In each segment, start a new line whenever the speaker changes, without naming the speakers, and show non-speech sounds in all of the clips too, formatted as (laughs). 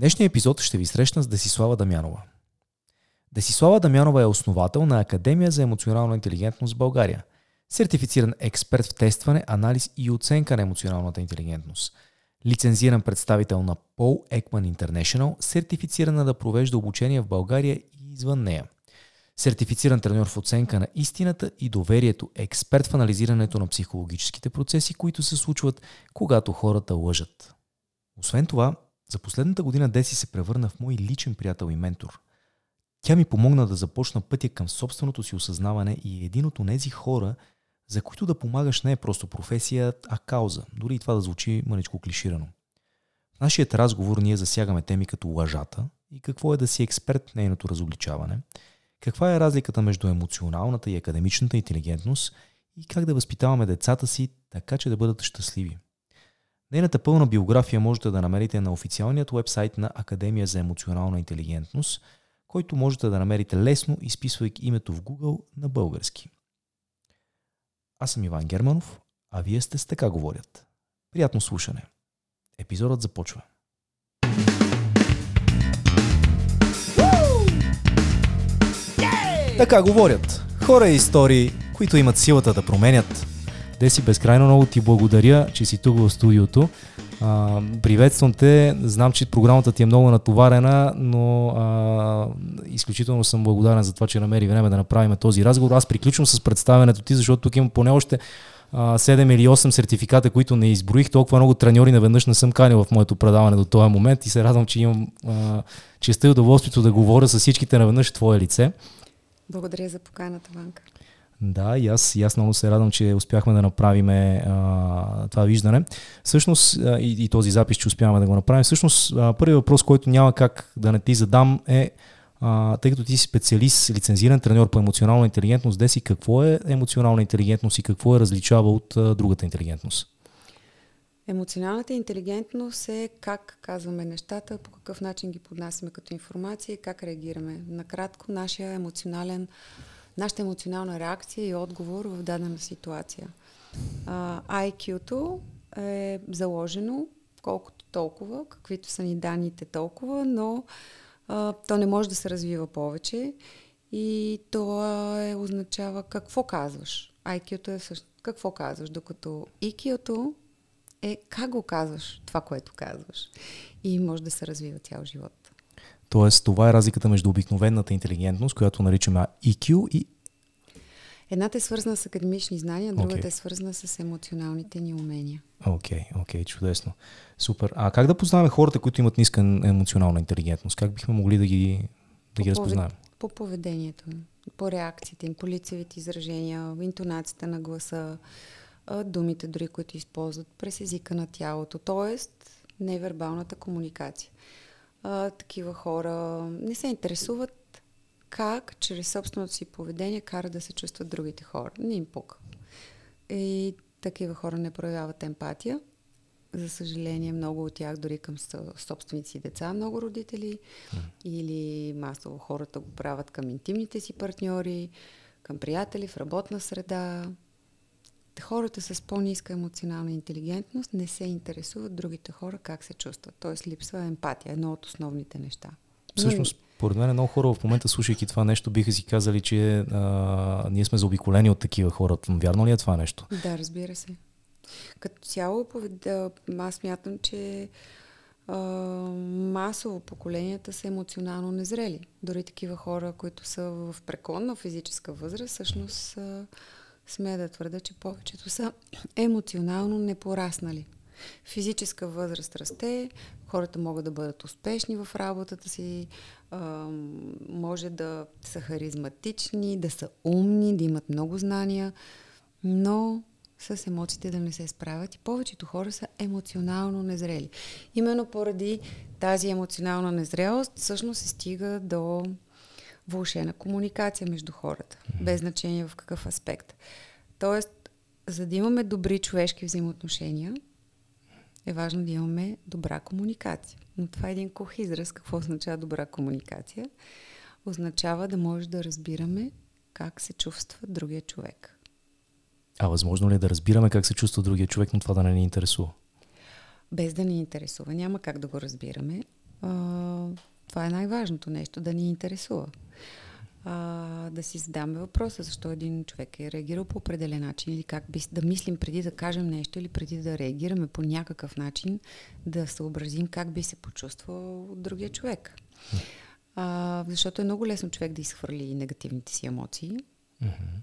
днешния епизод ще ви срещна с Десислава Дамянова. Десислава Дамянова е основател на Академия за емоционална интелигентност в България, сертифициран експерт в тестване, анализ и оценка на емоционалната интелигентност, лицензиран представител на Paul Ekman International, сертифицирана да провежда обучение в България и извън нея – сертифициран треньор в оценка на истината и доверието, експерт в анализирането на психологическите процеси, които се случват, когато хората лъжат. Освен това, за последната година Деси се превърна в мой личен приятел и ментор. Тя ми помогна да започна пътя към собственото си осъзнаване и е един от онези хора, за които да помагаш не е просто професия, а кауза, дори и това да звучи мъничко клиширано. В нашият разговор ние засягаме теми като лъжата и какво е да си експерт в нейното разобличаване – каква е разликата между емоционалната и академичната интелигентност и как да възпитаваме децата си така, че да бъдат щастливи. Нейната пълна биография можете да намерите на официалният вебсайт на Академия за емоционална интелигентност, който можете да намерите лесно, изписвайки името в Google на български. Аз съм Иван Германов, а вие сте с така говорят. Приятно слушане. Епизодът започва. Така говорят. Хора и истории, които имат силата да променят. Деси, безкрайно много ти благодаря, че си тук в студиото. А, приветствам те. Знам, че програмата ти е много натоварена, но а, изключително съм благодарен за това, че намери време да направим този разговор. Аз приключвам с представянето ти, защото тук имам поне още а, 7 или 8 сертификата, които не изброих. Толкова много треньори наведнъж не съм канил в моето предаване до този момент и се радвам, че имам а, честа и удоволствието да говоря с всичките наведнъж в твое лице.
Благодаря за поканата, Ванка.
Да, и аз, и аз много се радвам, че успяхме да направим а, това виждане. Всъщност, а, и, и този запис, че успяваме да го направим. Всъщност, първият въпрос, който няма как да не ти задам е, а, тъй като ти си специалист, лицензиран треньор по емоционална интелигентност, деси, какво е емоционална интелигентност и какво е различава от а, другата интелигентност?
Емоционалната интелигентност е как казваме нещата, по какъв начин ги поднасяме като информация и как реагираме. Накратко, нашия емоционален, нашата емоционална реакция и отговор в дадена ситуация. Uh, IQ-то е заложено колкото толкова, каквито са ни данните толкова, но uh, то не може да се развива повече и това е, означава какво казваш. IQ-то е също какво казваш, докато EQ-то е как го казваш, това, което казваш. И може да се развива цял живот.
Тоест, това е разликата между обикновената интелигентност, която наричаме EQ и
Едната е свързана с академични знания, другата okay. е свързана с емоционалните ни умения.
Окей, okay, окей, okay, чудесно. Супер. А как да познаваме хората, които имат ниска емоционална интелигентност? Как бихме могли да ги, да ги разпознаем?
По поведението им, по реакциите им, по лицевите изражения, интонацията на гласа, думите дори, които използват през езика на тялото, т.е. невербалната комуникация. А, такива хора не се интересуват как чрез собственото си поведение кара да се чувстват другите хора. Не им пука. И такива хора не проявяват емпатия. За съжаление, много от тях, дори към собственици деца, много родители, mm. или масово хората го правят към интимните си партньори, към приятели в работна среда, хората с по-ниска емоционална интелигентност не се интересуват другите хора как се чувстват. Тоест липсва емпатия, едно от основните неща.
Всъщност, поред мен много хора в момента, слушайки това нещо, биха си казали, че а, ние сме заобиколени от такива хора. Вярно ли е това нещо?
Да, разбира се. Като цяло, аз мятам, че а, масово поколенията са емоционално незрели. Дори такива хора, които са в преклонна физическа възраст, всъщност а, смея да твърда, че повечето са емоционално непораснали. Физическа възраст расте, хората могат да бъдат успешни в работата си, може да са харизматични, да са умни, да имат много знания, но с емоциите да не се справят и повечето хора са емоционално незрели. Именно поради тази емоционална незрелост всъщност се стига до влушена комуникация между хората, без значение в какъв аспект. Тоест, за да имаме добри човешки взаимоотношения, е важно да имаме добра комуникация. Но това е един кух израз. Какво означава добра комуникация? Означава да може да разбираме как се чувства другия човек.
А възможно ли е да разбираме как се чувства другия човек, но това да не ни интересува?
Без да ни интересува. Няма как да го разбираме. а, това е най-важното нещо, да ни интересува. А, да си задаме въпроса, защо един човек е реагирал по определен начин или как би, да мислим преди да кажем нещо или преди да реагираме по някакъв начин, да съобразим как би се почувствал другия човек. А, защото е много лесно човек да изхвърли негативните си емоции mm-hmm.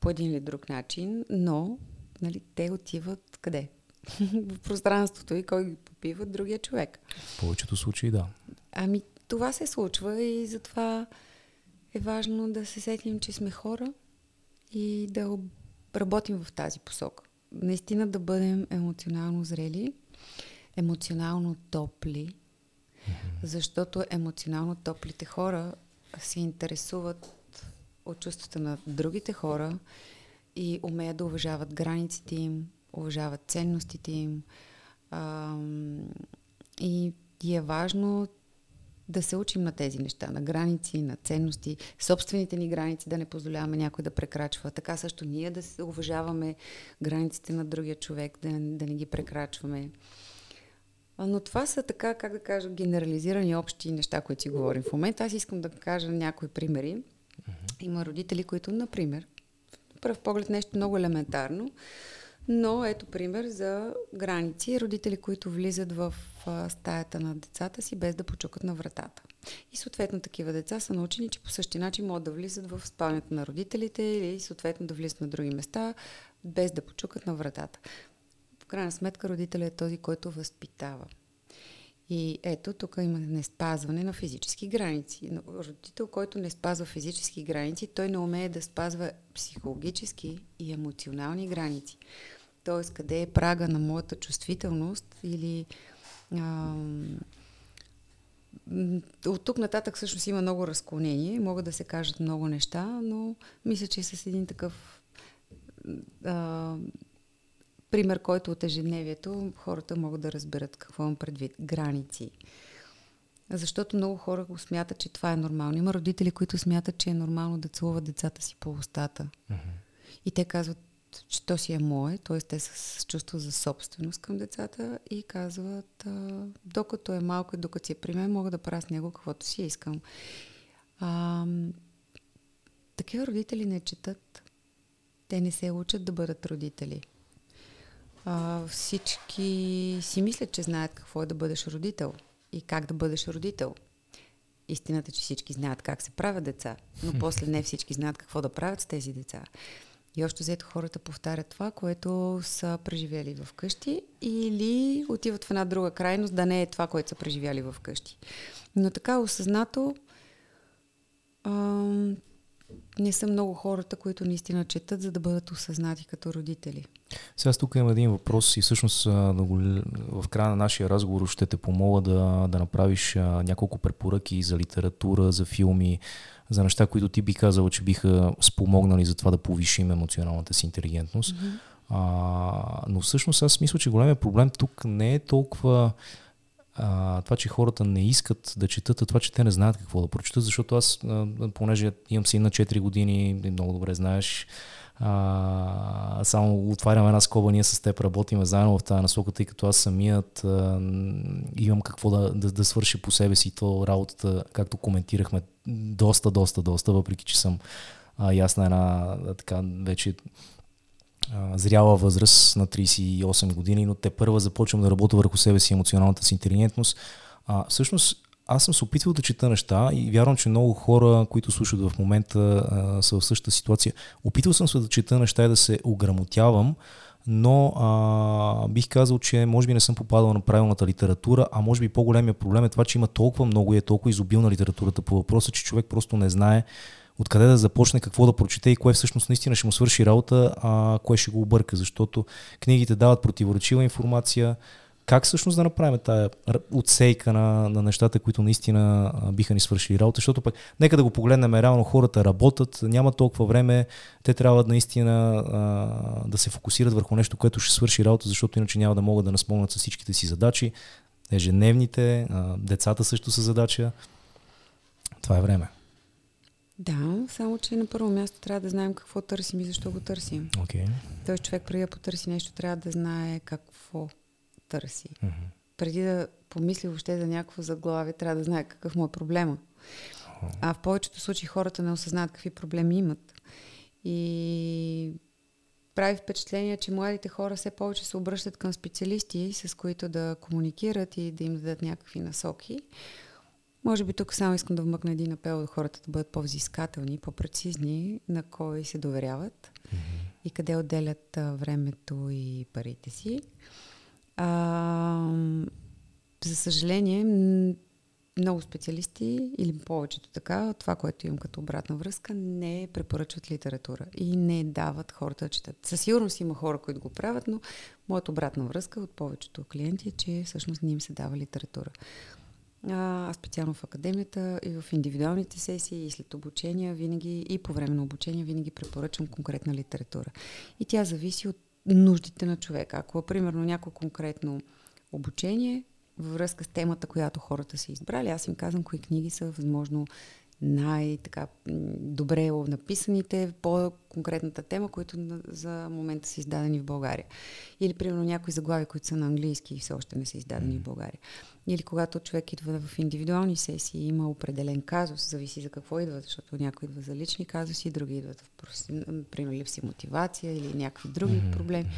по един или друг начин, но нали, те отиват къде? (laughs) в пространството и кой ги попива другия човек.
В повечето случаи да.
Ами това се случва и затова е важно да се сетим, че сме хора и да работим в тази посока. Наистина да бъдем емоционално зрели, емоционално топли, mm-hmm. защото емоционално топлите хора се интересуват от чувствата на другите хора и умеят да уважават границите им, уважават ценностите им. А, и, и е важно да се учим на тези неща, на граници, на ценности, собствените ни граници, да не позволяваме някой да прекрачва. Така също ние да се уважаваме границите на другия човек, да, да не ги прекрачваме. Но това са така, как да кажа, генерализирани общи неща, които си говорим в момента. Аз искам да кажа някои примери. Има родители, които, например, пръв поглед нещо много елементарно, но ето пример за граници. Родители, които влизат в стаята на децата си без да почукат на вратата. И съответно такива деца са научени, че по същия начин могат да влизат в спалнята на родителите или съответно да влизат на други места без да почукат на вратата. В крайна сметка родителят е този, който възпитава. И ето, тук има неспазване на физически граници. Но родител, който не спазва физически граници, той не умее да спазва психологически и емоционални граници. Тоест, къде е прага на моята чувствителност или а, от тук нататък всъщност има много разклонение, могат да се кажат много неща, но мисля, че с един такъв а, пример, който от ежедневието хората могат да разберат какво имам предвид. Граници. Защото много хора го смятат, че това е нормално. Има родители, които смятат, че е нормално да целуват децата си по устата. Mm-hmm. И те казват, че то си е мое, т.е. те са с чувство за собственост към децата и казват, а, докато е малко и докато си е при мен, мога да правя с него каквото си искам. А, такива родители не четат. Те не се учат да бъдат родители. А, всички си мислят, че знаят какво е да бъдеш родител и как да бъдеш родител. Истината, че всички знаят как се правят деца, но после не всички знаят какво да правят с тези деца. И още взето хората повтарят това, което са преживели в къщи или отиват в една друга крайност, да не е това, което са преживяли в къщи. Но така осъзнато ам, не са много хората, които наистина четат, за да бъдат осъзнати като родители.
Сега тук има един въпрос и всъщност в края на нашия разговор ще те помоля да, да направиш няколко препоръки за литература, за филми, за неща, които ти би казала, че биха спомогнали за това да повишим емоционалната си интелигентност. Mm-hmm. А, но всъщност аз мисля, че големия проблем тук не е толкова а, това, че хората не искат да четат, а това, че те не знаят какво да прочитат, защото аз, а, понеже имам син на 4 години, много добре знаеш, а, само отварям една скоба, ние с теб работим заедно в тази насока, тъй като аз самият а, имам какво да, да, да свърши по себе си то работата, както коментирахме, доста, доста, доста, въпреки че съм а, ясна една така вече а, зряла възраст на 38 години, но те първа започвам да работя върху себе си емоционалната си интелигентност. А, всъщност аз съм се опитвал да чета неща и вярвам, че много хора, които слушат в момента, а, са в същата ситуация. Опитвал съм се да чета неща и да се ограмотявам, но а, бих казал, че може би не съм попадал на правилната литература, а може би по-големия проблем е това, че има толкова много и е толкова изобилна литературата по въпроса, че човек просто не знае откъде да започне, какво да прочете и кое всъщност наистина ще му свърши работа, а кое ще го обърка, защото книгите дават противоречива информация, как всъщност да направим тази отсейка на, на нещата, които наистина биха ни свършили работа, защото пък нека да го погледнем реално, хората работят, няма толкова време, те трябва наистина а, да се фокусират върху нещо, което ще свърши работа, защото иначе няма да могат да наспомнят с всичките си задачи, ежедневните, а, децата също са задача. Това е време.
Да, само че на първо място трябва да знаем какво търсим и защо го търсим.
Okay.
Той човек преди да потърси нещо трябва да знае какво търси. Mm-hmm. преди да помисли въобще за някакво заглавие, трябва да знае какъв му е проблема. А в повечето случаи хората не осъзнават какви проблеми имат. И прави впечатление, че младите хора все повече се обръщат към специалисти, с които да комуникират и да им дадат някакви насоки. Може би тук само искам да вмъкна един апел от хората да бъдат по-взискателни, по-прецизни, на кой се доверяват mm-hmm. и къде отделят а, времето и парите си. А, за съжаление, много специалисти или повечето така, това, което имам като обратна връзка, не препоръчват литература и не дават хората да четат. Със сигурност има хора, които го правят, но моята обратна връзка от повечето клиенти е, че всъщност не им се дава литература. А, специално в академията и в индивидуалните сесии и след обучения винаги и по време на обучение винаги препоръчвам конкретна литература. И тя зависи от нуждите на човека. Ако, примерно, някое конкретно обучение във връзка с темата, която хората са избрали. Аз им казвам кои книги са възможно най-добре написаните по конкретната тема, които за момента са издадени в България. Или, примерно, някои заглави, които са на английски и все още не са издадени mm. в България. Или когато човек идва в индивидуални сесии, има определен казус, зависи за какво идва, защото някои идват за лични казуси, други идват в, примерно, липси мотивация или някакви други mm-hmm. проблеми.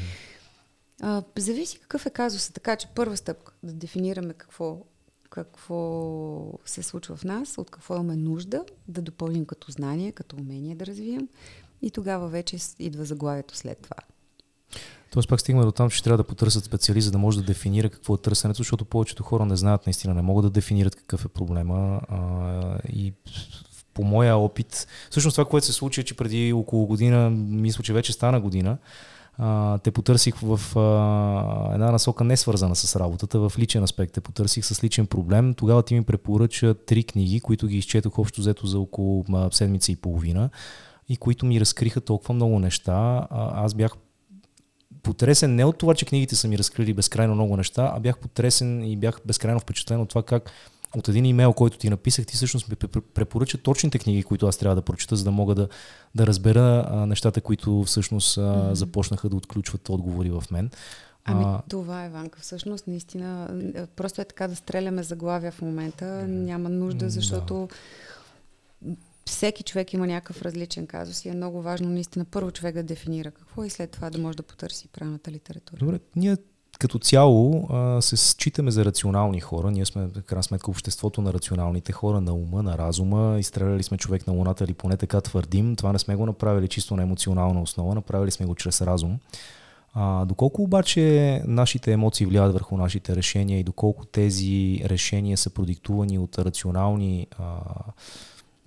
А, зависи какъв е казуса. Така че първа стъпка да дефинираме какво, какво се случва в нас, от какво имаме нужда, да допълним като знание, като умение да развием и тогава вече идва заглавието след това.
Тоест пак стигаме до там, че трябва да потърсят специалист, за да може да дефинира какво е търсенето, защото повечето хора не знаят наистина, не могат да дефинират какъв е проблема. А, и по моя опит, всъщност това, което се случи, е, че преди около година, мисля, че вече стана година, а, те потърсих в а, една насока не свързана с работата, в личен аспект те потърсих с личен проблем. Тогава ти ми препоръча три книги, които ги изчетох общо взето за около а, седмица и половина и които ми разкриха толкова много неща. А, аз бях потресен не от това, че книгите са ми разкрили безкрайно много неща, а бях потресен и бях безкрайно впечатлен от това как от един имейл, който ти написах, ти всъщност ми препоръча точните книги, които аз трябва да прочета, за да мога да, да разбера а, нещата, които всъщност а, mm-hmm. започнаха да отключват отговори в мен.
Ами а, това е, Ванка. Всъщност, наистина, просто е така да стреляме заглавия в момента. Няма нужда, защото да. всеки човек има някакъв различен казус и е много важно наистина първо човек да дефинира какво и след това да може да потърси правилната литература.
Добре, ние като цяло а, се считаме за рационални хора. Ние сме, в крайна сметка, обществото на рационалните хора, на ума, на разума. Изстреляли сме човек на луната или поне така твърдим. Това не сме го направили чисто на емоционална основа, направили сме го чрез разум. А, доколко обаче нашите емоции влияят върху нашите решения и доколко тези решения са продиктувани от рационални а,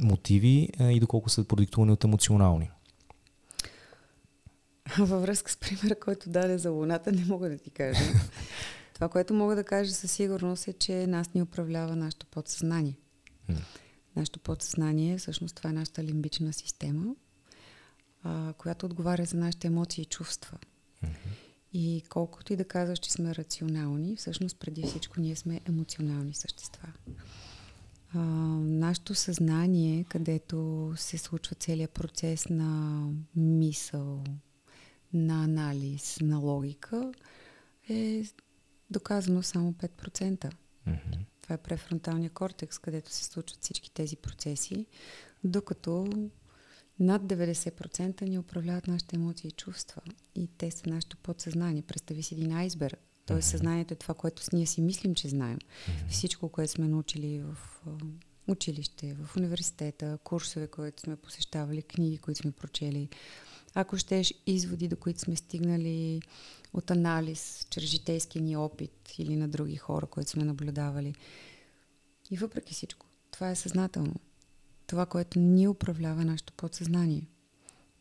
мотиви а, и доколко са продиктувани от емоционални? (laughs)
Във връзка с примера, който даде за Луната, не мога да ти кажа. (laughs) Това, което мога да кажа със сигурност е, че нас ни управлява нашето подсъзнание. Нашето подсъзнание, всъщност това е нашата лимбична система, а, която отговаря за нашите емоции и чувства. И колкото и да казваш, че сме рационални, всъщност преди всичко ние сме емоционални същества. А, нашето съзнание, където се случва целият процес на мисъл, на анализ, на логика е доказано само 5%. Mm-hmm. Това е префронталния кортекс, където се случват всички тези процеси, докато над 90% ни управляват нашите емоции и чувства. И те са нашето подсъзнание. Представи си един айсберг. Тоест mm-hmm. съзнанието е това, което ние си мислим, че знаем. Mm-hmm. Всичко, което сме научили в училище, в университета, курсове, които сме посещавали, книги, които сме прочели, ако щеш, изводи, до които сме стигнали от анализ, чрез житейския ни опит или на други хора, които сме наблюдавали. И въпреки всичко, това е съзнателно. Това, което ни управлява нашето подсъзнание.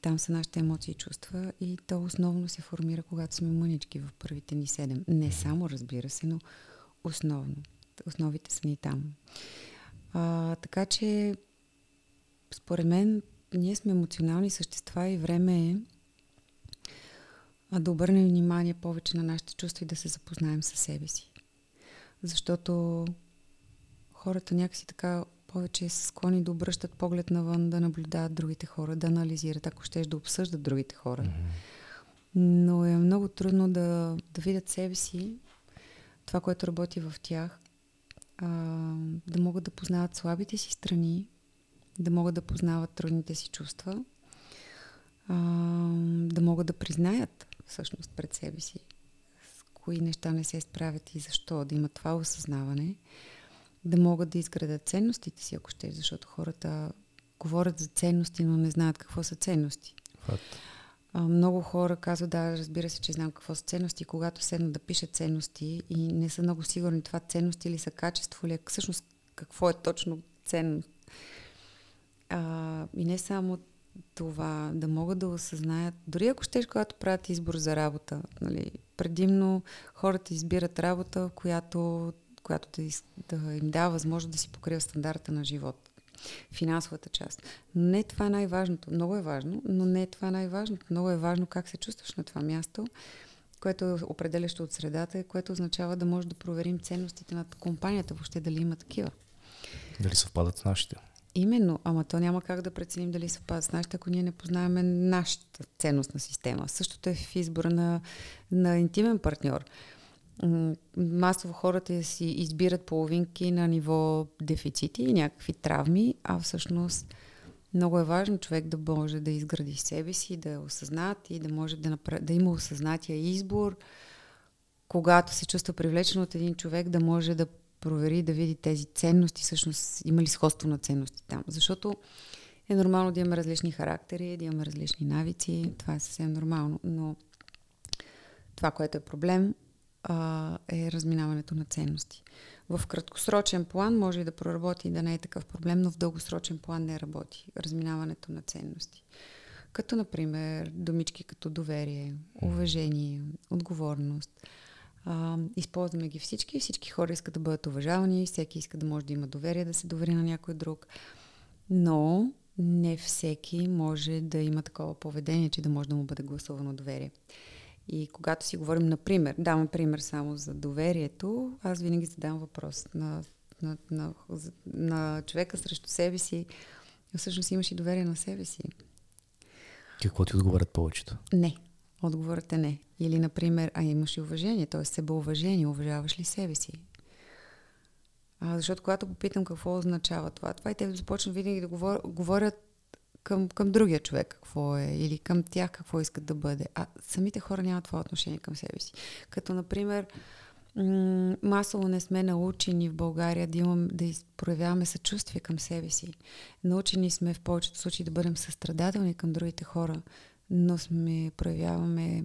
Там са нашите емоции и чувства и то основно се формира, когато сме мънички в първите ни седем. Не само, разбира се, но основно. Основите са ни там. А, така че, според мен, ние сме емоционални същества и време е да обърнем внимание повече на нашите чувства и да се запознаем със себе си. Защото хората някакси така повече са склонни да обръщат поглед навън, да наблюдават другите хора, да анализират, ако щеш да обсъждат другите хора. Mm-hmm. Но е много трудно да, да видят себе си това, което работи в тях, а, да могат да познават слабите си страни, да могат да познават трудните си чувства, а, да могат да признаят всъщност пред себе си с кои неща не се справят и защо, да имат това осъзнаване, да могат да изградат ценностите си, ако ще, защото хората говорят за ценности, но не знаят какво са ценности. Факт. А, много хора казват, да, разбира се, че знам какво са ценности, когато седнат да пишат ценности и не са много сигурни това ценности или са качество, или всъщност какво е точно ценност. И не само това, да могат да осъзнаят, дори ако щеш, когато правят избор за работа, нали, предимно хората избират работа, която, която да, из, да им дава възможност да си покрива стандарта на живот. Финансовата част. Не това е най-важното. Много е важно, но не е това най-важното. Много е важно как се чувстваш на това място, което е определящо от средата, което означава да може да проверим ценностите на компанията, въобще дали има такива.
Дали съвпадат с нашите.
Именно, ама то няма как да преценим дали съвпада с нашите, ако ние не познаваме нашата ценностна система. Същото е в избора на, на интимен партньор. Масово хората си избират половинки на ниво дефицити и някакви травми, а всъщност много е важно човек да може да изгради себе си, да е осъзнат и да може да, направ... да има осъзнатия избор, когато се чувства привлечен от един човек, да може да провери, да види тези ценности, всъщност има ли сходство на ценности там. Защото е нормално да имаме различни характери, да имаме различни навици, това е съвсем нормално, но това, което е проблем, а, е разминаването на ценности. В краткосрочен план може и да проработи и да не е такъв проблем, но в дългосрочен план не работи разминаването на ценности. Като, например, думички като доверие, уважение, отговорност – а, използваме ги всички. Всички хора искат да бъдат уважавани, всеки иска да може да има доверие, да се довери на някой друг. Но не всеки може да има такова поведение, че да може да му бъде гласувано доверие. И когато си говорим, например, давам пример само за доверието, аз винаги задам въпрос на, на, на, на човека срещу себе си. Всъщност имаш и доверие на себе си.
Какво ти отговарят повечето?
Не. Отговорът е не. Или, например, а имаш и уважение, т.е. себеуважение, уважаваш ли себе си? А, защото когато попитам какво означава това, това и те започнат винаги да говор, говорят към, към другия човек какво е или към тях какво искат да бъде. А самите хора нямат това отношение към себе си. Като, например, масово не сме научени в България да, имам, да проявяваме съчувствие към себе си. Научени сме в повечето случаи да бъдем състрадателни към другите хора, но сме проявяваме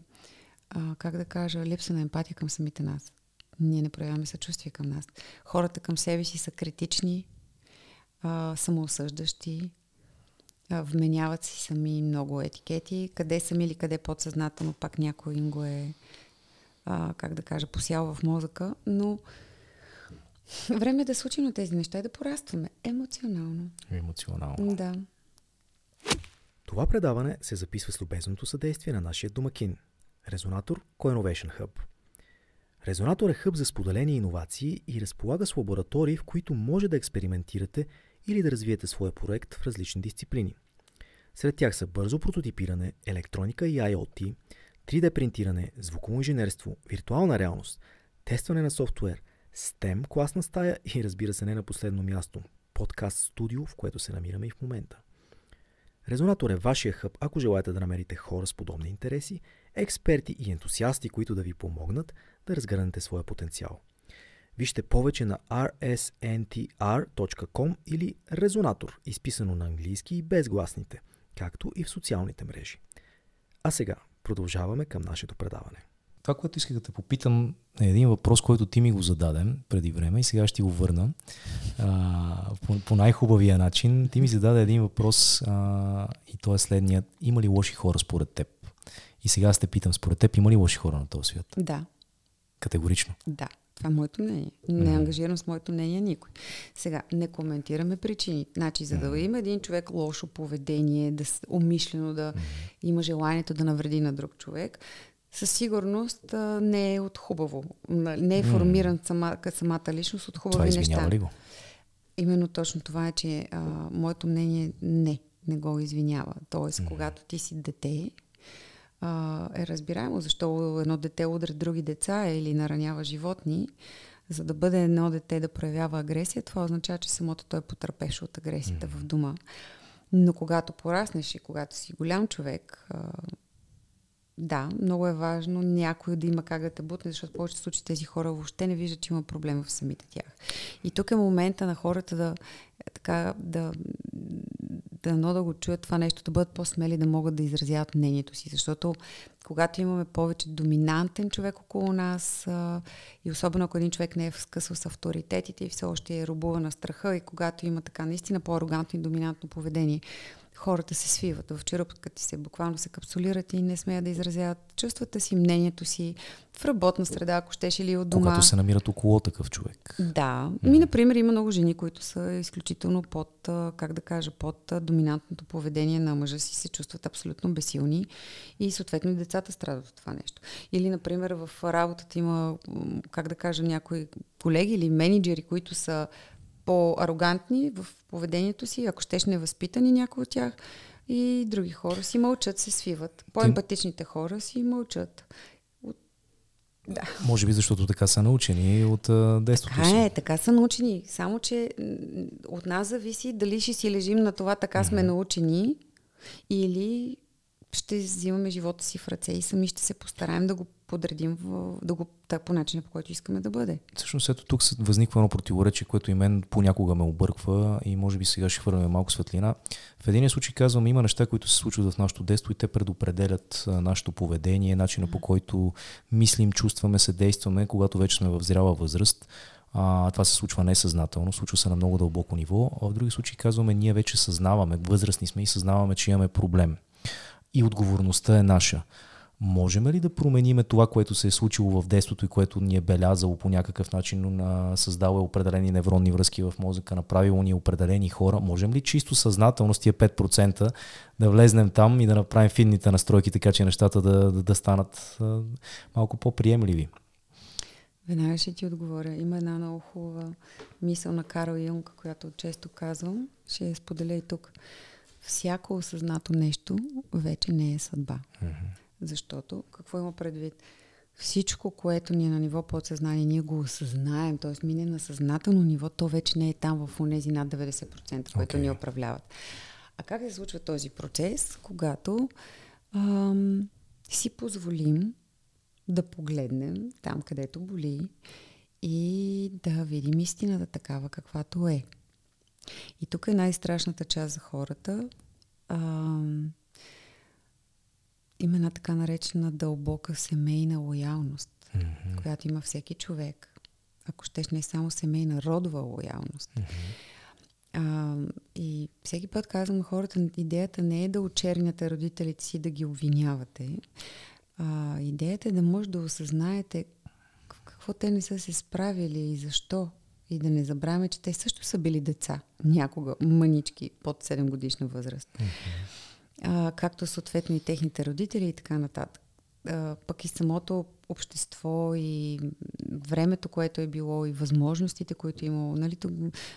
а, как да кажа, липса на емпатия към самите нас. Ние не проявяваме съчувствие към нас. Хората към себе си са критични, а, самоосъждащи, а, вменяват си сами много етикети. Къде сами или къде подсъзнателно, пак някой им го е, а, как да кажа, посял в мозъка. Но време е да случим на тези неща и да порастваме емоционално.
Емоционално.
Да.
Това предаване се записва с любезното съдействие на нашия домакин – Резонатор Co-Innovation Hub. Резонатор е хъб за споделени иновации и разполага с лаборатории, в които може да експериментирате или да развиете своя проект в различни дисциплини. Сред тях са бързо прототипиране, електроника и IoT, 3D принтиране, звуково инженерство, виртуална реалност, тестване на софтуер, STEM класна стая и разбира се не на последно място, подкаст студио, в което се намираме и в момента. Резонатор е вашия хъб, ако желаете да намерите хора с подобни интереси експерти и ентусиасти, които да ви помогнат да разгърнете своя потенциал. Вижте повече на rsntr.com или Резонатор, изписано на английски и без гласните, както и в социалните мрежи. А сега продължаваме към нашето предаване. Това, което исках да те попитам, е един въпрос, който ти ми го зададе преди време и сега ще го върна а, по, по най-хубавия начин. Ти ми зададе един въпрос а, и то е следният. Има ли лоши хора според теб? И сега сте питам, според теб има ли лоши хора на този свят?
Да.
Категорично?
Да. Това е моето мнение. Не mm-hmm. ангажирам с моето мнение никой. Сега, не коментираме причини. Значи, за да mm-hmm. има един човек лошо поведение, да умишлено да mm-hmm. има желанието да навреди на друг човек, със сигурност а, не е от хубаво. Не е формиран mm-hmm. сама, самата личност от хубави това неща.
ли го?
Именно точно това е, че а, моето мнение не, не го извинява. Тоест, mm-hmm. когато ти си дете, а, е разбираемо защо едно дете удря други деца или наранява животни. За да бъде едно дете да проявява агресия, това означава, че самото той е потърпеше от агресията mm-hmm. в дома. Но когато пораснеш и когато си голям човек, а, да, много е важно някой да има как да те бутне, защото в повечето случаи тези хора въобще не виждат, че има проблем в самите тях. И тук е момента на хората да, така, да, да, да го чуят това нещо, да бъдат по-смели, да могат да изразяват мнението си. Защото когато имаме повече доминантен човек около нас а, и особено ако един човек не е скъсал с авторитетите и все още е рубува на страха и когато има така наистина по-арогантно и доминантно поведение, хората се свиват в черупката си се, буквално се капсулират и не смеят да изразяват чувствата си, мнението си в работна среда, ако щеш или от дома.
Когато се намират около такъв човек.
Да. Mm. Ми, например, има много жени, които са изключително под, как да кажа, под доминантното поведение на мъжа си, се чувстват абсолютно безсилни и съответно и децата страдат от това нещо. Или, например, в работата има, как да кажа, някои колеги или менеджери, които са по-арогантни в поведението си, ако щеш невъзпитани някои от тях. И други хора си мълчат, се свиват. По-емпатичните хора си мълчат. От...
Да. Може би защото така са научени от детството
така си. Е, така са научени. Само, че от нас зависи дали ще си лежим на това така mm-hmm. сме научени или ще взимаме живота си в ръце и сами ще се постараем да го подредим в, да го, так, по начина, по който искаме да бъде.
Всъщност ето тук възниква едно противоречие, което и мен понякога ме обърква и може би сега ще хвърляме малко светлина. В един случай казвам, има неща, които се случват в нашето детство и те предопределят нашето поведение, начина по който мислим, чувстваме, се действаме, когато вече сме в зряла възраст. А, това се случва несъзнателно, случва се на много дълбоко ниво. А в други случаи казваме, ние вече съзнаваме, възрастни сме и съзнаваме, че имаме проблем. И отговорността е наша. Можем ли да промениме това, което се е случило в детството и което ни е белязало по някакъв начин, създало е определени невронни връзки в мозъка, направило ни определени хора? Можем ли чисто съзнателно с тия 5% да влезнем там и да направим финните настройки, така че нещата да, да, да станат а, малко по-приемливи?
Веднага ще ти отговоря. Има една много хубава мисъл на Карл Юнг, която често казвам. Ще я споделя и тук. Всяко осъзнато нещо вече не е съдба. Mm-hmm защото, какво има предвид? Всичко, което ни е на ниво подсъзнание, ние го осъзнаем, т.е. мине на съзнателно ниво, то вече не е там в тези над 90%, които okay. ни управляват. А как се случва този процес, когато ам, си позволим да погледнем там, където боли и да видим истината такава, каквато е. И тук е най-страшната част за хората. Ам, има една така наречена дълбока семейна лоялност, mm-hmm. която има всеки човек. Ако щеш не само семейна, родова лоялност. Mm-hmm. А, и всеки път казвам хората, идеята не е да очерняте родителите си, да ги обвинявате. А, идеята е да може да осъзнаете какво те не са се справили и защо. И да не забравяме, че те също са били деца, някога, мънички, под 7 годишна възраст. Mm-hmm а, както съответно и техните родители и така нататък. А, пък и самото общество и времето, което е било и възможностите, които е имало. Нали,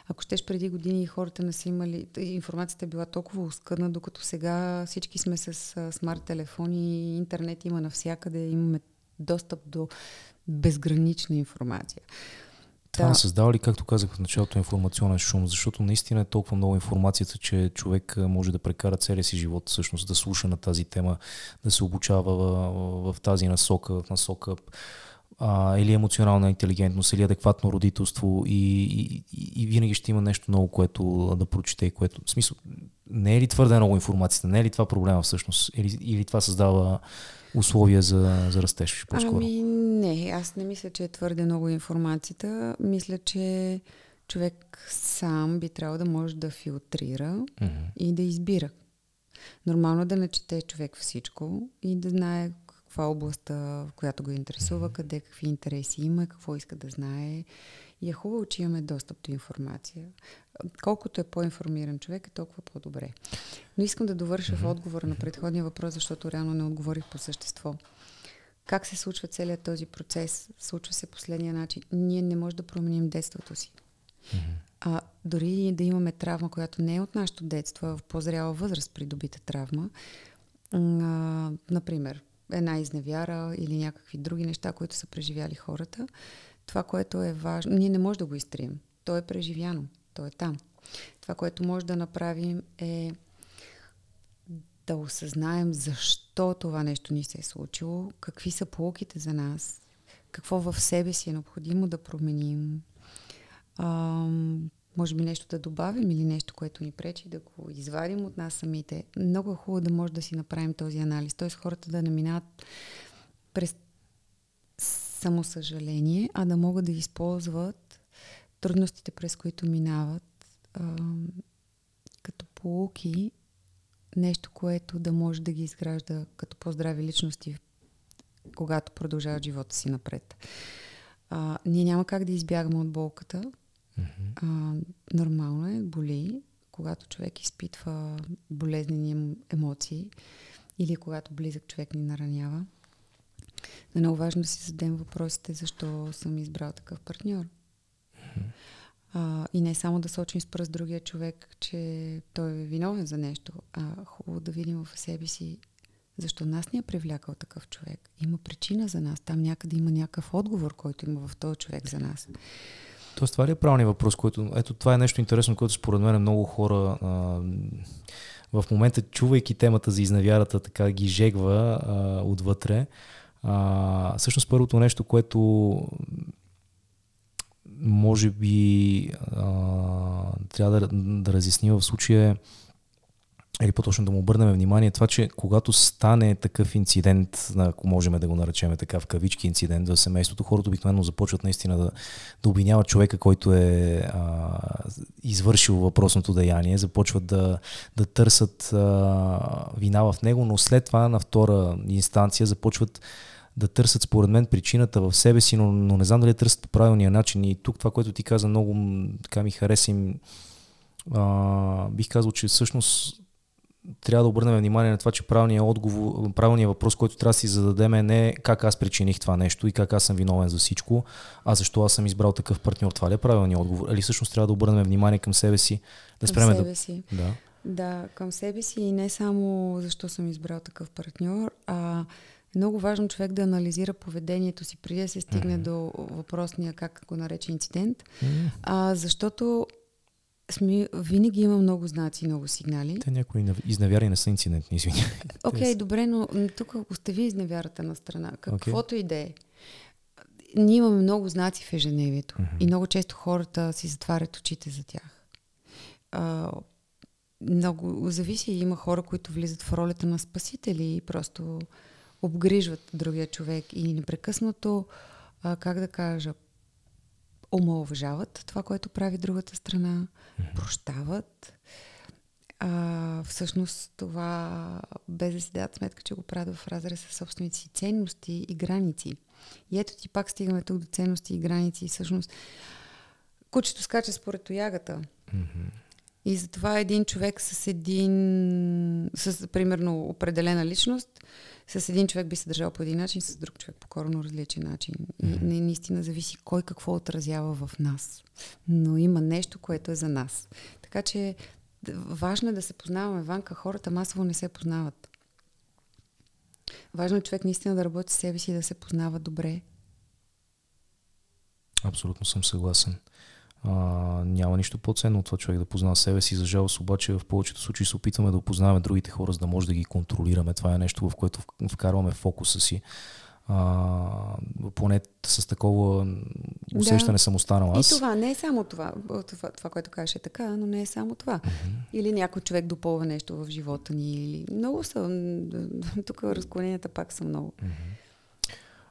ако щеш преди години хората не са имали, информацията е била толкова оскъдна, докато сега всички сме с смарт телефони, интернет има навсякъде, имаме достъп до безгранична информация.
Това да. не създава ли, както казах в началото, информационен шум? Защото наистина е толкова много информацията, че човек може да прекара целия си живот, всъщност да слуша на тази тема, да се обучава в, в тази насока, в насока а, или емоционална интелигентност, или адекватно родителство и, и, и винаги ще има нещо ново, което да прочете и което... В смисъл, не е ли твърде много информацията? Не е ли това проблема всъщност? Или, или това създава условия за, за растеж по-скоро?
Ами не, аз не мисля, че е твърде много информацията. Мисля, че човек сам би трябвало да може да филтрира mm-hmm. и да избира. Нормално да не чете човек всичко и да знае каква е областта, в която го интересува, mm-hmm. къде какви интереси има, какво иска да знае. И е хубаво, че имаме достъп до информация. Колкото е по-информиран човек, е толкова по-добре. Но искам да довърша mm-hmm. в отговора на предходния въпрос, защото реално не отговорих по същество. Как се случва целият този процес? Случва се последния начин. Ние не можем да променим детството си. Mm-hmm. А дори да имаме травма, която не е от нашето детство, а в по-зряла възраст придобита травма, а, например, една изневяра или някакви други неща, които са преживяли хората. Това, което е важно, ние не можем да го изтрием. То е преживяно, то е там. Това, което може да направим е да осъзнаем защо това нещо ни се е случило, какви са полуките за нас, какво в себе си е необходимо да променим, а, може би нещо да добавим или нещо, което ни пречи да го извадим от нас самите. Много е хубаво да може да си направим този анализ, т.е. хората да не минават през самосъжаление, а да могат да използват трудностите, през които минават, а, като полуки, нещо, което да може да ги изгражда като по-здрави личности, когато продължават живота си напред. А, ние няма как да избягаме от болката. Mm-hmm. А, нормално е, боли, когато човек изпитва болезнени емоции или когато близък човек ни наранява. Е много важно да си зададем въпросите, защо съм избрал такъв партньор. Mm-hmm. А, и не само да сочим с пръст другия човек, че той е виновен за нещо, а хубаво да видим в себе си защо нас ни е привлякал такъв човек. Има причина за нас. Там някъде има някакъв отговор, който има в този човек за нас.
Тоест, това ли е правилният въпрос, който... Ето, това е нещо интересно, което според мен много хора а, в момента, чувайки темата за изнавярата, така ги жегва а, отвътре. А, всъщност, първото нещо, което може би а, трябва да, да разясни в случая или по-точно да му обърнем внимание това, че когато стане такъв инцидент, ако можем да го наречем така в кавички инцидент в семейството, хората обикновено започват наистина да, да обвиняват човека, който е а, извършил въпросното деяние, започват да, да търсят а, вина в него, но след това на втора инстанция започват да търсят, според мен, причината в себе си, но, но не знам дали търсят по правилния начин. И тук това, което ти каза, много така ми хареса им. А, бих казал, че всъщност трябва да обърнем внимание на това, че правилният, отговор, правилният въпрос, който трябва да си зададем е не как аз причиних това нещо и как аз съм виновен за всичко, а защо аз съм избрал такъв партньор. Това ли е правилният отговор? Или всъщност трябва да обърнем внимание към себе си? Да
спреме към себе
да...
си.
Да.
да, към себе си и не само защо съм избрал такъв партньор, а много важно човек да анализира поведението си преди да се стигне mm-hmm. до въпросния, как го нарече, инцидент. Mm-hmm. А, защото сме, винаги има много знаци, много сигнали.
Те някои изневяри не са инцидентни, извиня. (laughs)
Окей, okay, добре, но тук остави изневярата на страна. Каквото okay. и да е. Ние имаме много знаци в ежедневието mm-hmm. и много често хората си затварят очите за тях. А, много зависи. Има хора, които влизат в ролята на спасители и просто обгрижват другия човек и непрекъснато, а, как да кажа, омалважават това, което прави другата страна, mm-hmm. прощават. А, всъщност това, без да си дадат сметка, че го правят в разрез с собствените си ценности и граници. И ето ти пак стигаме тук до ценности и граници. И всъщност кучето скача според тоягата. Mm-hmm. И затова един човек с един, с примерно определена личност, с един човек би се държал по един начин, с друг човек по коренно различен начин. И mm-hmm. наистина зависи кой какво отразява в нас. Но има нещо, което е за нас. Така че важно е да се познаваме. Ванка хората масово не се познават. Важно е човек наистина да работи с себе си и да се познава добре.
Абсолютно съм съгласен. А, няма нищо по-ценно от това човек да познава себе си. За жалост обаче в повечето случаи се опитваме да опознаваме другите хора, за да може да ги контролираме. Това е нещо, в което вкарваме фокуса си. А, поне с такова усещане да. съм останал аз.
И това не е само това. Това, това което кажеш е така, но не е само това. Mm-hmm. Или някой човек допълва нещо в живота ни. Или... Много са. Тук разклоненията пак са много. Mm-hmm.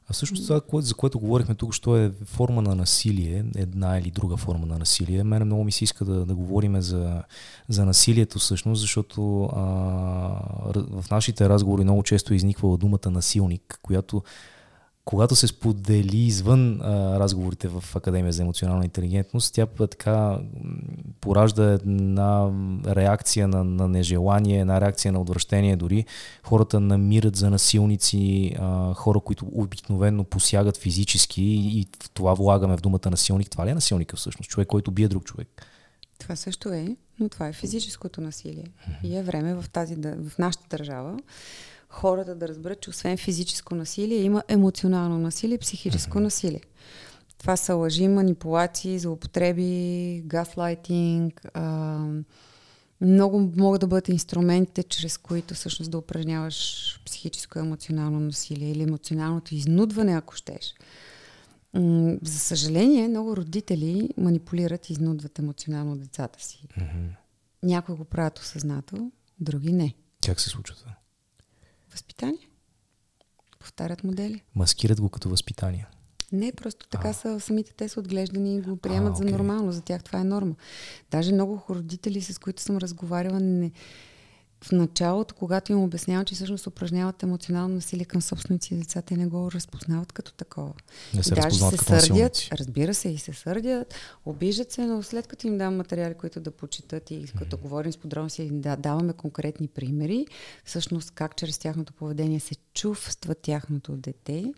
А всъщност това, за което говорихме тук, що е форма на насилие, една или друга форма на насилие. Мене много ми се иска да, да говорим за, за насилието всъщност, защото а, в нашите разговори много често е изниквала думата насилник, която когато се сподели извън а, разговорите в Академия за емоционална интелигентност, тя така поражда една реакция на, на нежелание, една реакция на отвращение дори. Хората намират за насилници а, хора, които обикновенно посягат физически и, и в това влагаме в думата насилник. Това ли е насилника всъщност? Човек, който бие друг човек.
Това също е, но това е физическото насилие. Mm-hmm. И е време в, тази, в нашата държава хората да разберат, че освен физическо насилие има емоционално насилие, психическо насилие. Това са лъжи, манипулации, злоупотреби, гаслайтинг. А, много могат да бъдат инструментите, чрез които всъщност да упражняваш психическо емоционално насилие или емоционалното изнудване, ако щеш. За съжаление, много родители манипулират и изнудват емоционално децата си.
Mm-hmm.
Някои го правят осъзнато, други не.
Как се случва това?
Възпитание. Повтарят модели.
Маскират го като възпитание.
Не, просто така а. са, самите те са отглеждани и го приемат
А,
за
окей.
нормално. За тях това е норма. Даже много родители, с които съм разговаряла, не, в началото, когато им обяснявам, че всъщност упражняват емоционално насилие към собствените си деца, те не го разпознават като такова.
Не се
И даже се
като
сърдят, разбира се, и се сърдят, обиждат се, но след като им дам материали, които да почитат и като говорим с подробности и да даваме конкретни примери, всъщност как чрез тяхното поведение се чувства тяхното дете,